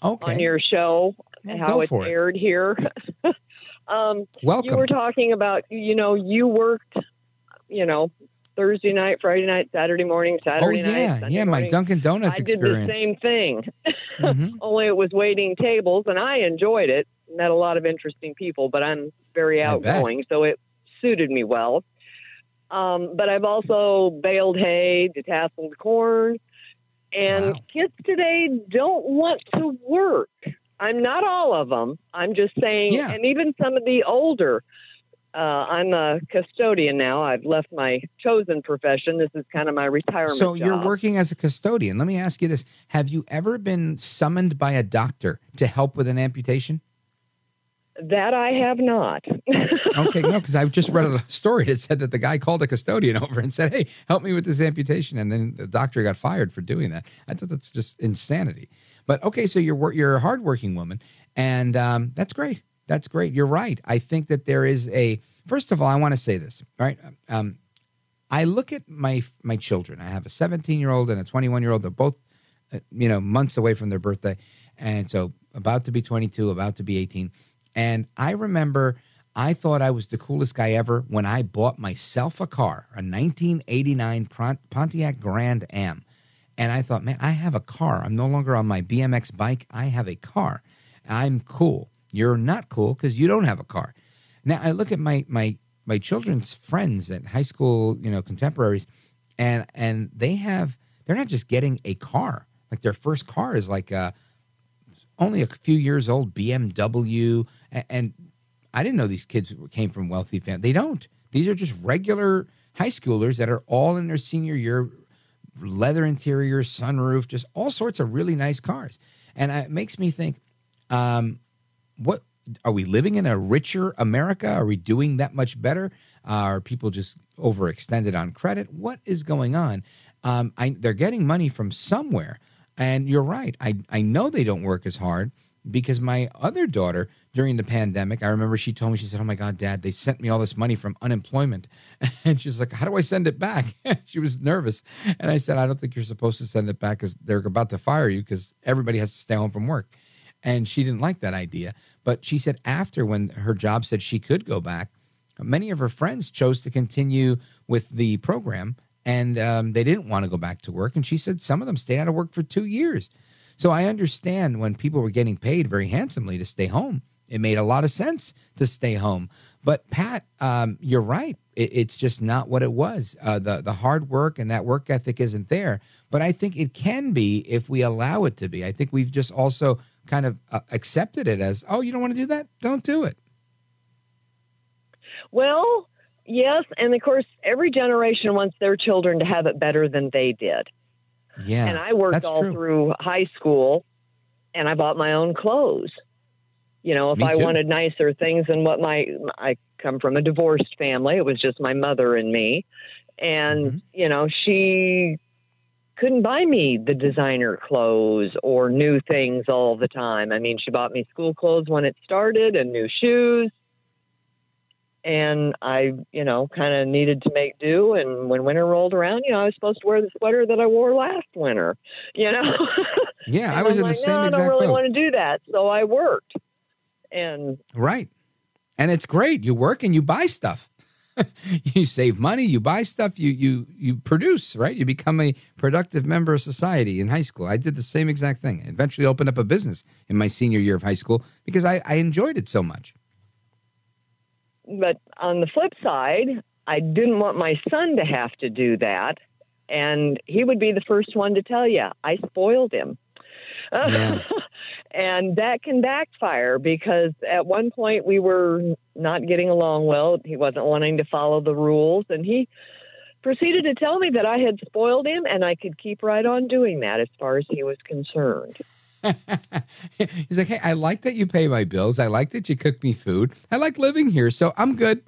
okay. on your show, Well, how it's it. aired here. um, Welcome. You were talking about, you know, you worked, you know, Thursday night, Friday night, Saturday morning, Saturday night. Oh, yeah. Sunday Yeah, my morning. Dunkin' Donuts I did experience. the same thing. Mhm. Only it was waiting tables, and I enjoyed it. Met a lot of interesting people, but I'm very outgoing, so it suited me well. Um, but I've also baled hay, detasseled corn, and kids today don't want to work. I'm not all of them. I'm just saying, Yeah. and even some of the older. Uh, I'm a custodian now. I've left my chosen profession. This is kind of my retirement. So you're job. working as a custodian. Let me ask you this: Have you ever been summoned by a doctor to help with an amputation? That I have not. Okay, no, because I just read a story that said that the guy called a custodian over and said, "Hey, help me with this amputation," and then the doctor got fired for doing that. I thought that's just insanity. But okay, so you're you're a hardworking woman, and um, that's great. That's great. You're right. I think that there is a. First of all, I want to say this. right? um, I look at my my children. I have a 17 year old and a 21 year old. They're both, uh, you know, months away from their birthday, and so about to be 22, about to be 18. And I remember I thought I was the coolest guy ever when I bought myself a car, a 1989 Pontiac Grand Am. And I thought, man, I have a car. I'm no longer on my BMX bike. I have a car. I'm cool. You're not cool because you don't have a car. Now I look at my my my children's friends at high school, you know, contemporaries, and and they have they're not just getting a car. Like their first car is like a only a few years old BMW, and, and I didn't know these kids came from wealthy families. They don't. These are just regular high schoolers that are all in their senior year, leather interior, sunroof, just all sorts of really nice cars. And it makes me think, um, what are we living in a richer America? Are we doing that much better? Uh, are people just overextended on credit? What is going on? Um, I, they're getting money from somewhere. And you're right. I, I know they don't work as hard because my other daughter during the pandemic, I remember she told me, she said, Oh my God, dad, they sent me all this money from unemployment. And she's like, How do I send it back? she was nervous. And I said, I don't think you're supposed to send it back because they're about to fire you because everybody has to stay home from work. And she didn't like that idea. But she said, after when her job said she could go back, many of her friends chose to continue with the program and um, they didn't want to go back to work. And she said some of them stayed out of work for two years. So I understand when people were getting paid very handsomely to stay home, it made a lot of sense to stay home. But Pat, um, you're right. It, it's just not what it was. Uh, the the hard work and that work ethic isn't there. But I think it can be if we allow it to be. I think we've just also kind of uh, accepted it as, oh, you don't want to do that? Don't do it. Well, yes, and of course, every generation wants their children to have it better than they did. Yeah, and I worked all true. through high school, and I bought my own clothes. You know, if I wanted nicer things than what my I come from a divorced family, it was just my mother and me, and Mm-hmm. you know she couldn't buy me the designer clothes or new things all the time. I mean, she bought me school clothes when it started and new shoes. And I, you know, kind of needed to make do. And when winter rolled around, you know, I was supposed to wear the sweater that I wore last winter, you know? Yeah, I was I'm in like, the same no, I don't really boat. want to do that. So I worked. And Right. And it's great. You work and you buy stuff. you save money, you buy stuff, you you you produce, right? You become a productive member of society in high school. I did the same exact thing. I eventually opened up a business in my senior year of high school because I, I enjoyed it so much. But on the flip side, I didn't want my son to have to do that. And he would be the first one to tell you, I spoiled him. Yeah. and that can backfire because at one point we were not getting along well. He wasn't wanting to follow the rules. And he proceeded to tell me that I had spoiled him and I could keep right on doing that as far as he was concerned. He's like, hey, I like that you pay my bills. I like that you cook me food. I like living here, so I'm good.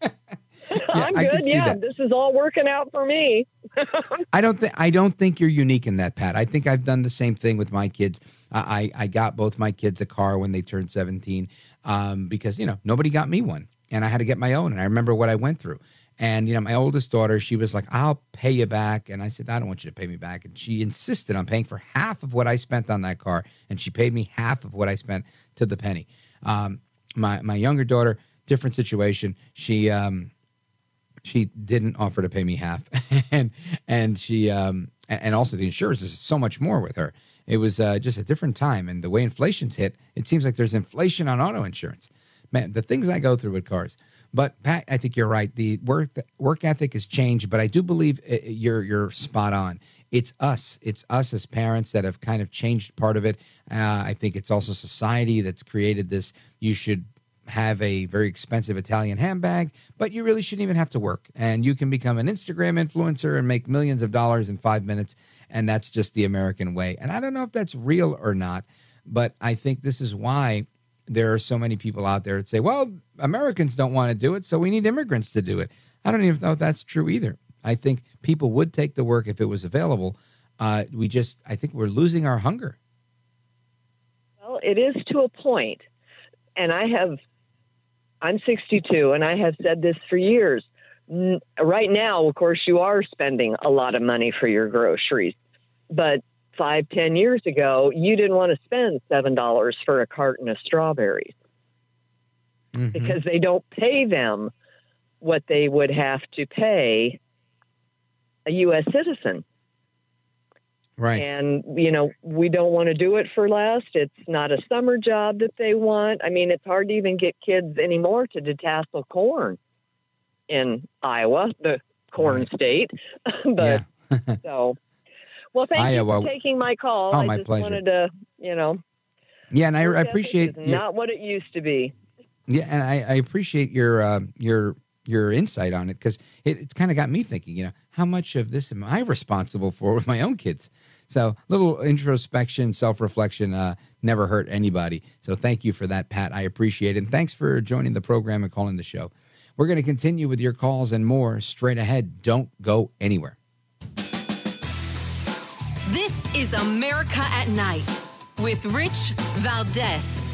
I'm good. Yeah, this is all working out for me. I don't think I don't think you're unique in that, Pat. I think I've done the same thing with my kids. I I, I got both my kids a car when they turned 17 um, because you know nobody got me one, and I had to get my own. And I remember what I went through. And you know, my oldest daughter, she was like, "I'll pay you back," and I said, "I don't want you to pay me back." And she insisted on paying for half of what I spent on that car, and she paid me half of what I spent to the penny. Um, my my younger daughter, different situation. She um, she didn't offer to pay me half and and she um and also the insurance is so much more with her it was uh, just a different time and the way inflation's hit it seems like there's inflation on auto insurance man the things i go through with cars but pat i think you're right the work work ethic has changed but i do believe uh, you're you're spot on it's us it's us as parents that have kind of changed part of it uh, i think it's also society that's created this you should have a very expensive Italian handbag, but you really shouldn't even have to work. And you can become an Instagram influencer and make millions of dollars in five minutes. And that's just the American way. And I don't know if that's real or not, but I think this is why there are so many people out there that say, well, Americans don't want to do it, so we need immigrants to do it. I don't even know if that's true either. I think people would take the work if it was available. Uh, we just, I think we're losing our hunger. Well, it is to a point, and I have. I'm 62, and I have said this for years. Right now, of course, you are spending a lot of money for your groceries, but five, ten years ago, you didn't want to spend seven dollars for a carton of strawberries Mm-hmm. because they don't pay them what they would have to pay a U.S. citizen. Right. And, you know, we don't want to do it for less. It's not a summer job that they want. I mean, it's hard to even get kids anymore to detassel corn in Iowa, the corn state. but so, well, thank Iowa. you for taking my call. Oh, I my just pleasure. wanted to, you know, Yeah, and I, I appreciate not what it used to be. Yeah, and I, I appreciate your uh, your your insight on it because it, it's kind of got me thinking. You know, how much of this am I responsible for with my own kids? So, little introspection, self reflection, uh, never hurt anybody. So, thank you for that, Pat. I appreciate it, and thanks for joining the program and calling the show. We're going to continue with your calls and more straight ahead. Don't go anywhere. This is America at Night with Rich Valdez.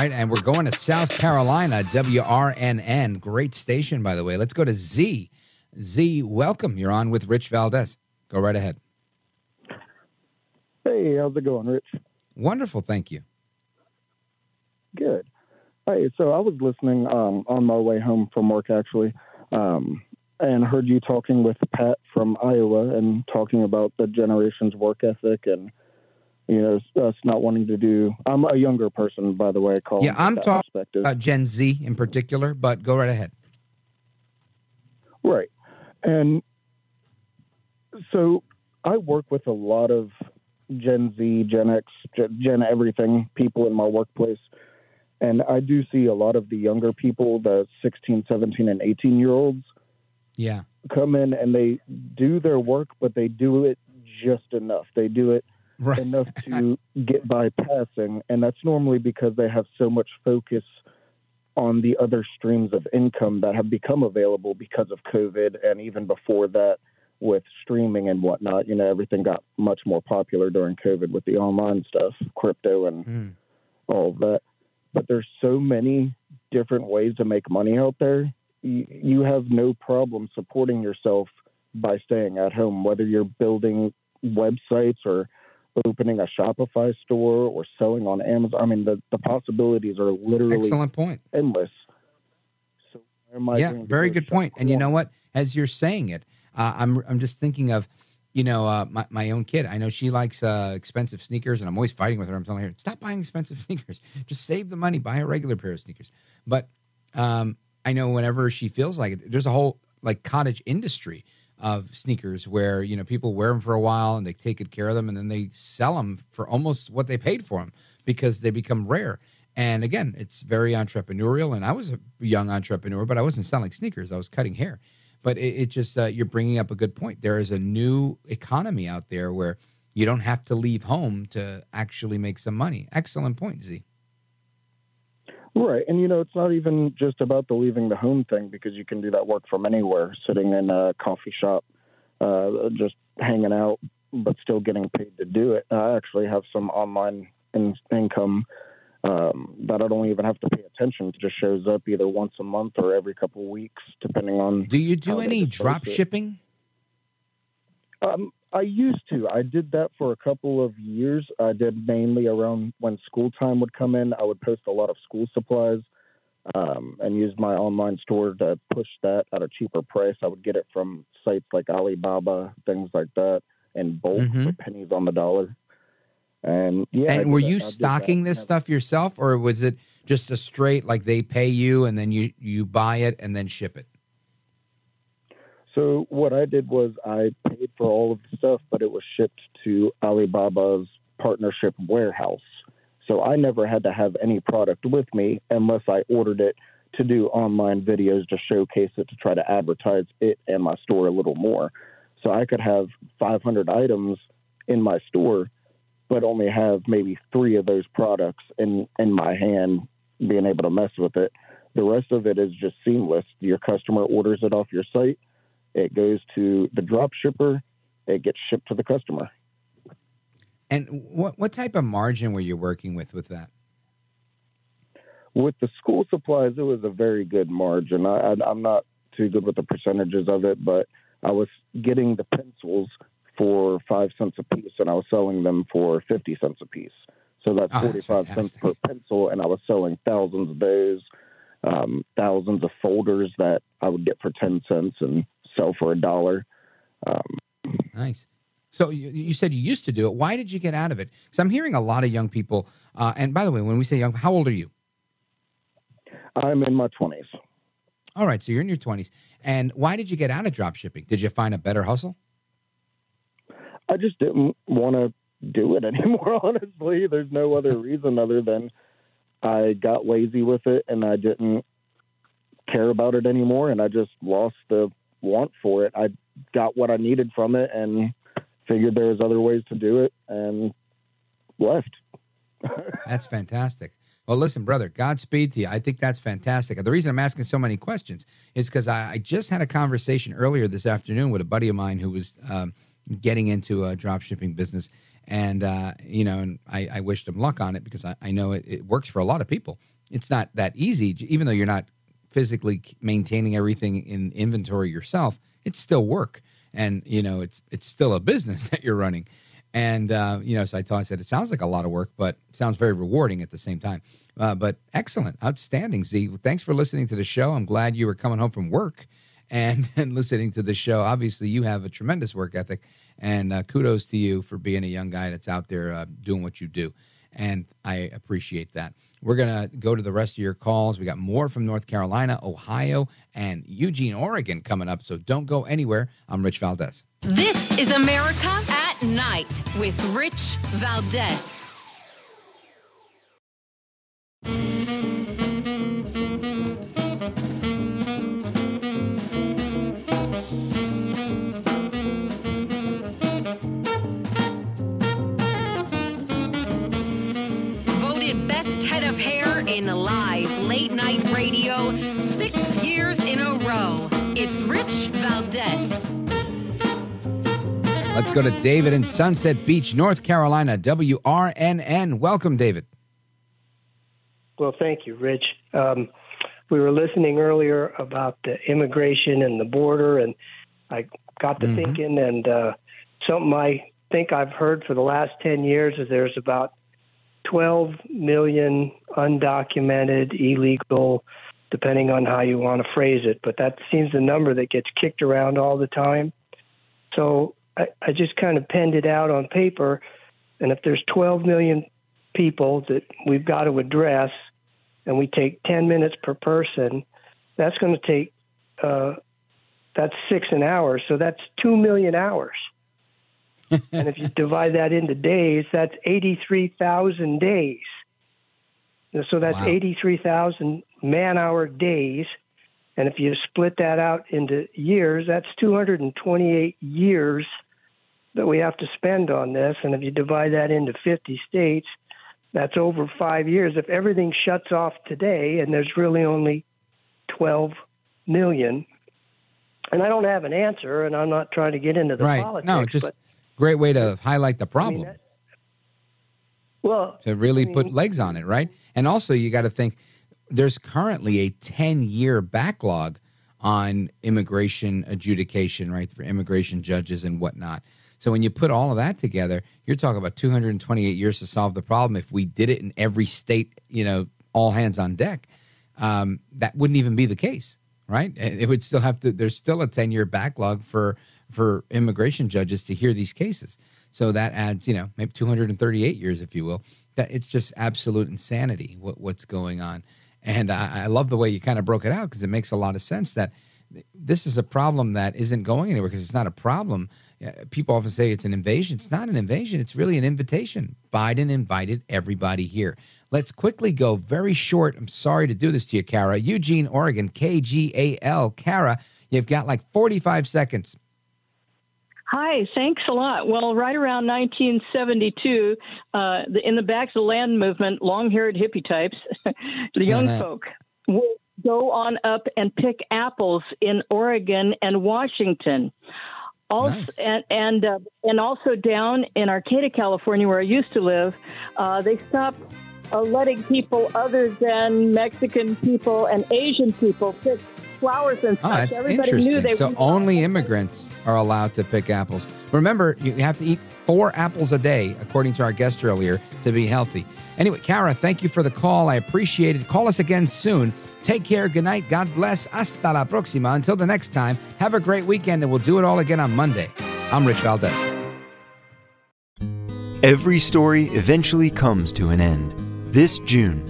right, and we're going to South Carolina, WRNN. Great station, by the way. Let's go to Z. Z, welcome. You're on with Rich Valdez. Go right ahead. Hey, how's it going, Rich? Wonderful, thank you. Good. Hey, so I was listening um, on my way home from work actually, um, and heard you talking with Pat from Iowa and talking about the generation's work ethic and You know, us not wanting to do. I'm a younger person, by the way. Call Yeah, I'm talking about Gen Z in particular, but go right ahead. Right. And so I work with a lot of Gen Z, Gen X, Gen everything people in my workplace. And I do see a lot of the younger people, the 16, 17, and 18 year olds, Yeah. come in and they do their work, but they do it just enough. They do it Right. enough to get by passing. And that's normally because they have so much focus on the other streams of income that have become available because of COVID and even before that with streaming and whatnot. You know, everything got much more popular during COVID with the online stuff, crypto and Mm. all that. But there's so many different ways to make money out there. You, you have no problem supporting yourself by staying at home, whether you're building websites or opening a Shopify store or selling on Amazon. I mean, the, the possibilities are literally Excellent point. endless. So am I yeah, very good point. And you know what? As you're saying it, uh, I'm I'm just thinking of, you know, uh, my my own kid. I know she likes uh, expensive sneakers, and I'm always fighting with her. I'm telling her, stop buying expensive sneakers. Just save the money, buy a regular pair of sneakers. But um, I know whenever she feels like it, there's a whole like cottage industry of sneakers where you know people wear them for a while and they take good care of them and then they sell them for almost what they paid for them because they become rare. And again, it's very entrepreneurial. And I was a young entrepreneur, but I wasn't selling sneakers; I was cutting hair. But it, it just uh, you're bringing up a good point. There is a new economy out there where you don't have to leave home to actually make some money. Excellent point, Z. Right. And, you know, it's not even just about the leaving the home thing because you can do that work from anywhere, sitting in a coffee shop, uh, just hanging out, but still getting paid to do it. I actually have some online in- income um, that I don't even have to pay attention. It just shows up either once a month or every couple of weeks, depending on. Do you do any drop shipping? Um, I used to. I did that for a couple of years. I did mainly around when school time would come in. I would post a lot of school supplies um, and use my online store to push that at a cheaper price. I would get it from sites like Alibaba, things like that, in bulk Mhm. for pennies on the dollar. And yeah, and were you that. stocking this stuff yourself, or was it just a straight like they pay you and then you you buy it and then ship it? So what I did was I paid for all of the stuff, but it was shipped to Alibaba's partnership warehouse. So I never had to have any product with me unless I ordered it to do online videos to showcase it to try to advertise it and my store a little more. So I could have 500 items in my store, but only have maybe three of those products in in my hand, being able to mess with it. The rest of it is just seamless. Your customer orders it off your site it goes to the drop shipper. It gets shipped to the customer. And what what type of margin were you working with with that? With the school supplies, it was a very good margin. I, I, I'm not too good with the percentages of it, but I was getting the pencils for five cents a piece, and I was selling them for fifty cents a piece. So that's Oh, that's 45 cents per pencil, and I was selling thousands of those, um, thousands of folders that I would get for 10 cents and sell for a dollar. Um, Nice. So you, you said you used to do it. Why did you get out of it? Because I'm hearing a lot of young people. Uh, and by the way, when we say young, how old are you? I'm in my 20s. All right, so you're in your 20s. And why did you get out of drop shipping? Did you find a better hustle? I just didn't want to do it anymore, honestly. There's no other reason other than I got lazy with it and I didn't care about it anymore and I just lost the want for it. I got what I needed from it and figured there was other ways to do it and left. That's fantastic. Well, listen, brother, Godspeed to you. I think that's fantastic. The reason I'm asking so many questions is because I, I just had a conversation earlier this afternoon with a buddy of mine who was um, getting into a drop shipping business. And, uh, you know, and I, I wished him luck on it because I, I know it, it works for a lot of people. It's not that easy, even though you're not physically maintaining everything in inventory yourself, it's still work. And, you know, it's it's still a business that you're running. And, uh, you know, so I told I said, it sounds like a lot of work, but sounds very rewarding at the same time. Uh, but excellent, outstanding, Z. Thanks for listening to the show. I'm glad you were coming home from work and, and listening to the show. Obviously, you have a tremendous work ethic, and uh, kudos to you for being a young guy that's out there uh, doing what you do. And I appreciate that. We're going to go to the rest of your calls. We got more from North Carolina, Ohio, and Eugene, Oregon coming up. So don't go anywhere. I'm Rich Valdez. This is America at Night with Rich Valdez. Radio six years in a row. It's Rich Valdez. Let's go to David in Sunset Beach, North Carolina, WRNN. Welcome, David. Well, thank you, Rich. Um, we were listening earlier about the immigration and the border, and I got to Mm-hmm. thinking, and uh, something I think I've heard for the last 10 years is there's about 12 million undocumented, illegal, depending on how you want to phrase it, but that seems the number that gets kicked around all the time. So I, I just kind of penned it out on paper, and if there's 12 million people that we've got to address, and we take 10 minutes per person, that's going to take uh, that's six an hour, so that's two million hours. and if you divide that into days, that's 83,000 days. So that's Wow. 83,000 man hour days. And if you split that out into years, that's 228 years that we have to spend on this. And if you divide that into 50 states, that's over five years. If everything shuts off today and there's really only 12 million, and I don't have an answer, and I'm not trying to get into the right. politics, no, just but great way to highlight the problem. Well, to really I mean- put legs on it, right? And also, you got to think there's currently a 10 year backlog on immigration adjudication, right, for immigration judges and whatnot. So when you put all of that together, you're talking about 228 years to solve the problem. If we did it in every state, you know, all hands on deck, um, that wouldn't even be the case, right? It would still have to. There's still a 10 year backlog for for immigration judges to hear these cases. So that adds, you know, maybe 238 years, if you will. That it's just absolute insanity what, what's going on. And I, I love the way you kind of broke it out because it makes a lot of sense that this is a problem that isn't going anywhere because it's not a problem. People often say it's an invasion. It's not an invasion. It's really an invitation. Biden invited everybody here. Let's quickly go very short. I'm sorry to do this to you, Kara. Eugene, Oregon, KGAL. Kara, you've got like 45 seconds. Hi, thanks a lot. Well, right around 1972, uh, the, in the backs of the land movement, long haired hippie types, the young Uh-huh. folk, would go on up and pick apples in Oregon and Washington. Also, and and, uh, and also down in Arcata, California, where I used to live, uh, they stopped uh, letting people other than Mexican people and Asian people pick flowers and ah, stuff. Oh, that's Everybody interesting. knew they so were only immigrants are allowed to pick apples. Remember, you have to eat four apples a day, according to our guest earlier, to be healthy. Anyway, Kara, thank you for the call. I appreciate it. Call us again soon. Take care. Good night. God bless. Hasta la próxima. Until the next time, have a great weekend, and we'll do it all again on Monday. I'm Rich Valdez. Every story eventually comes to an end. This June,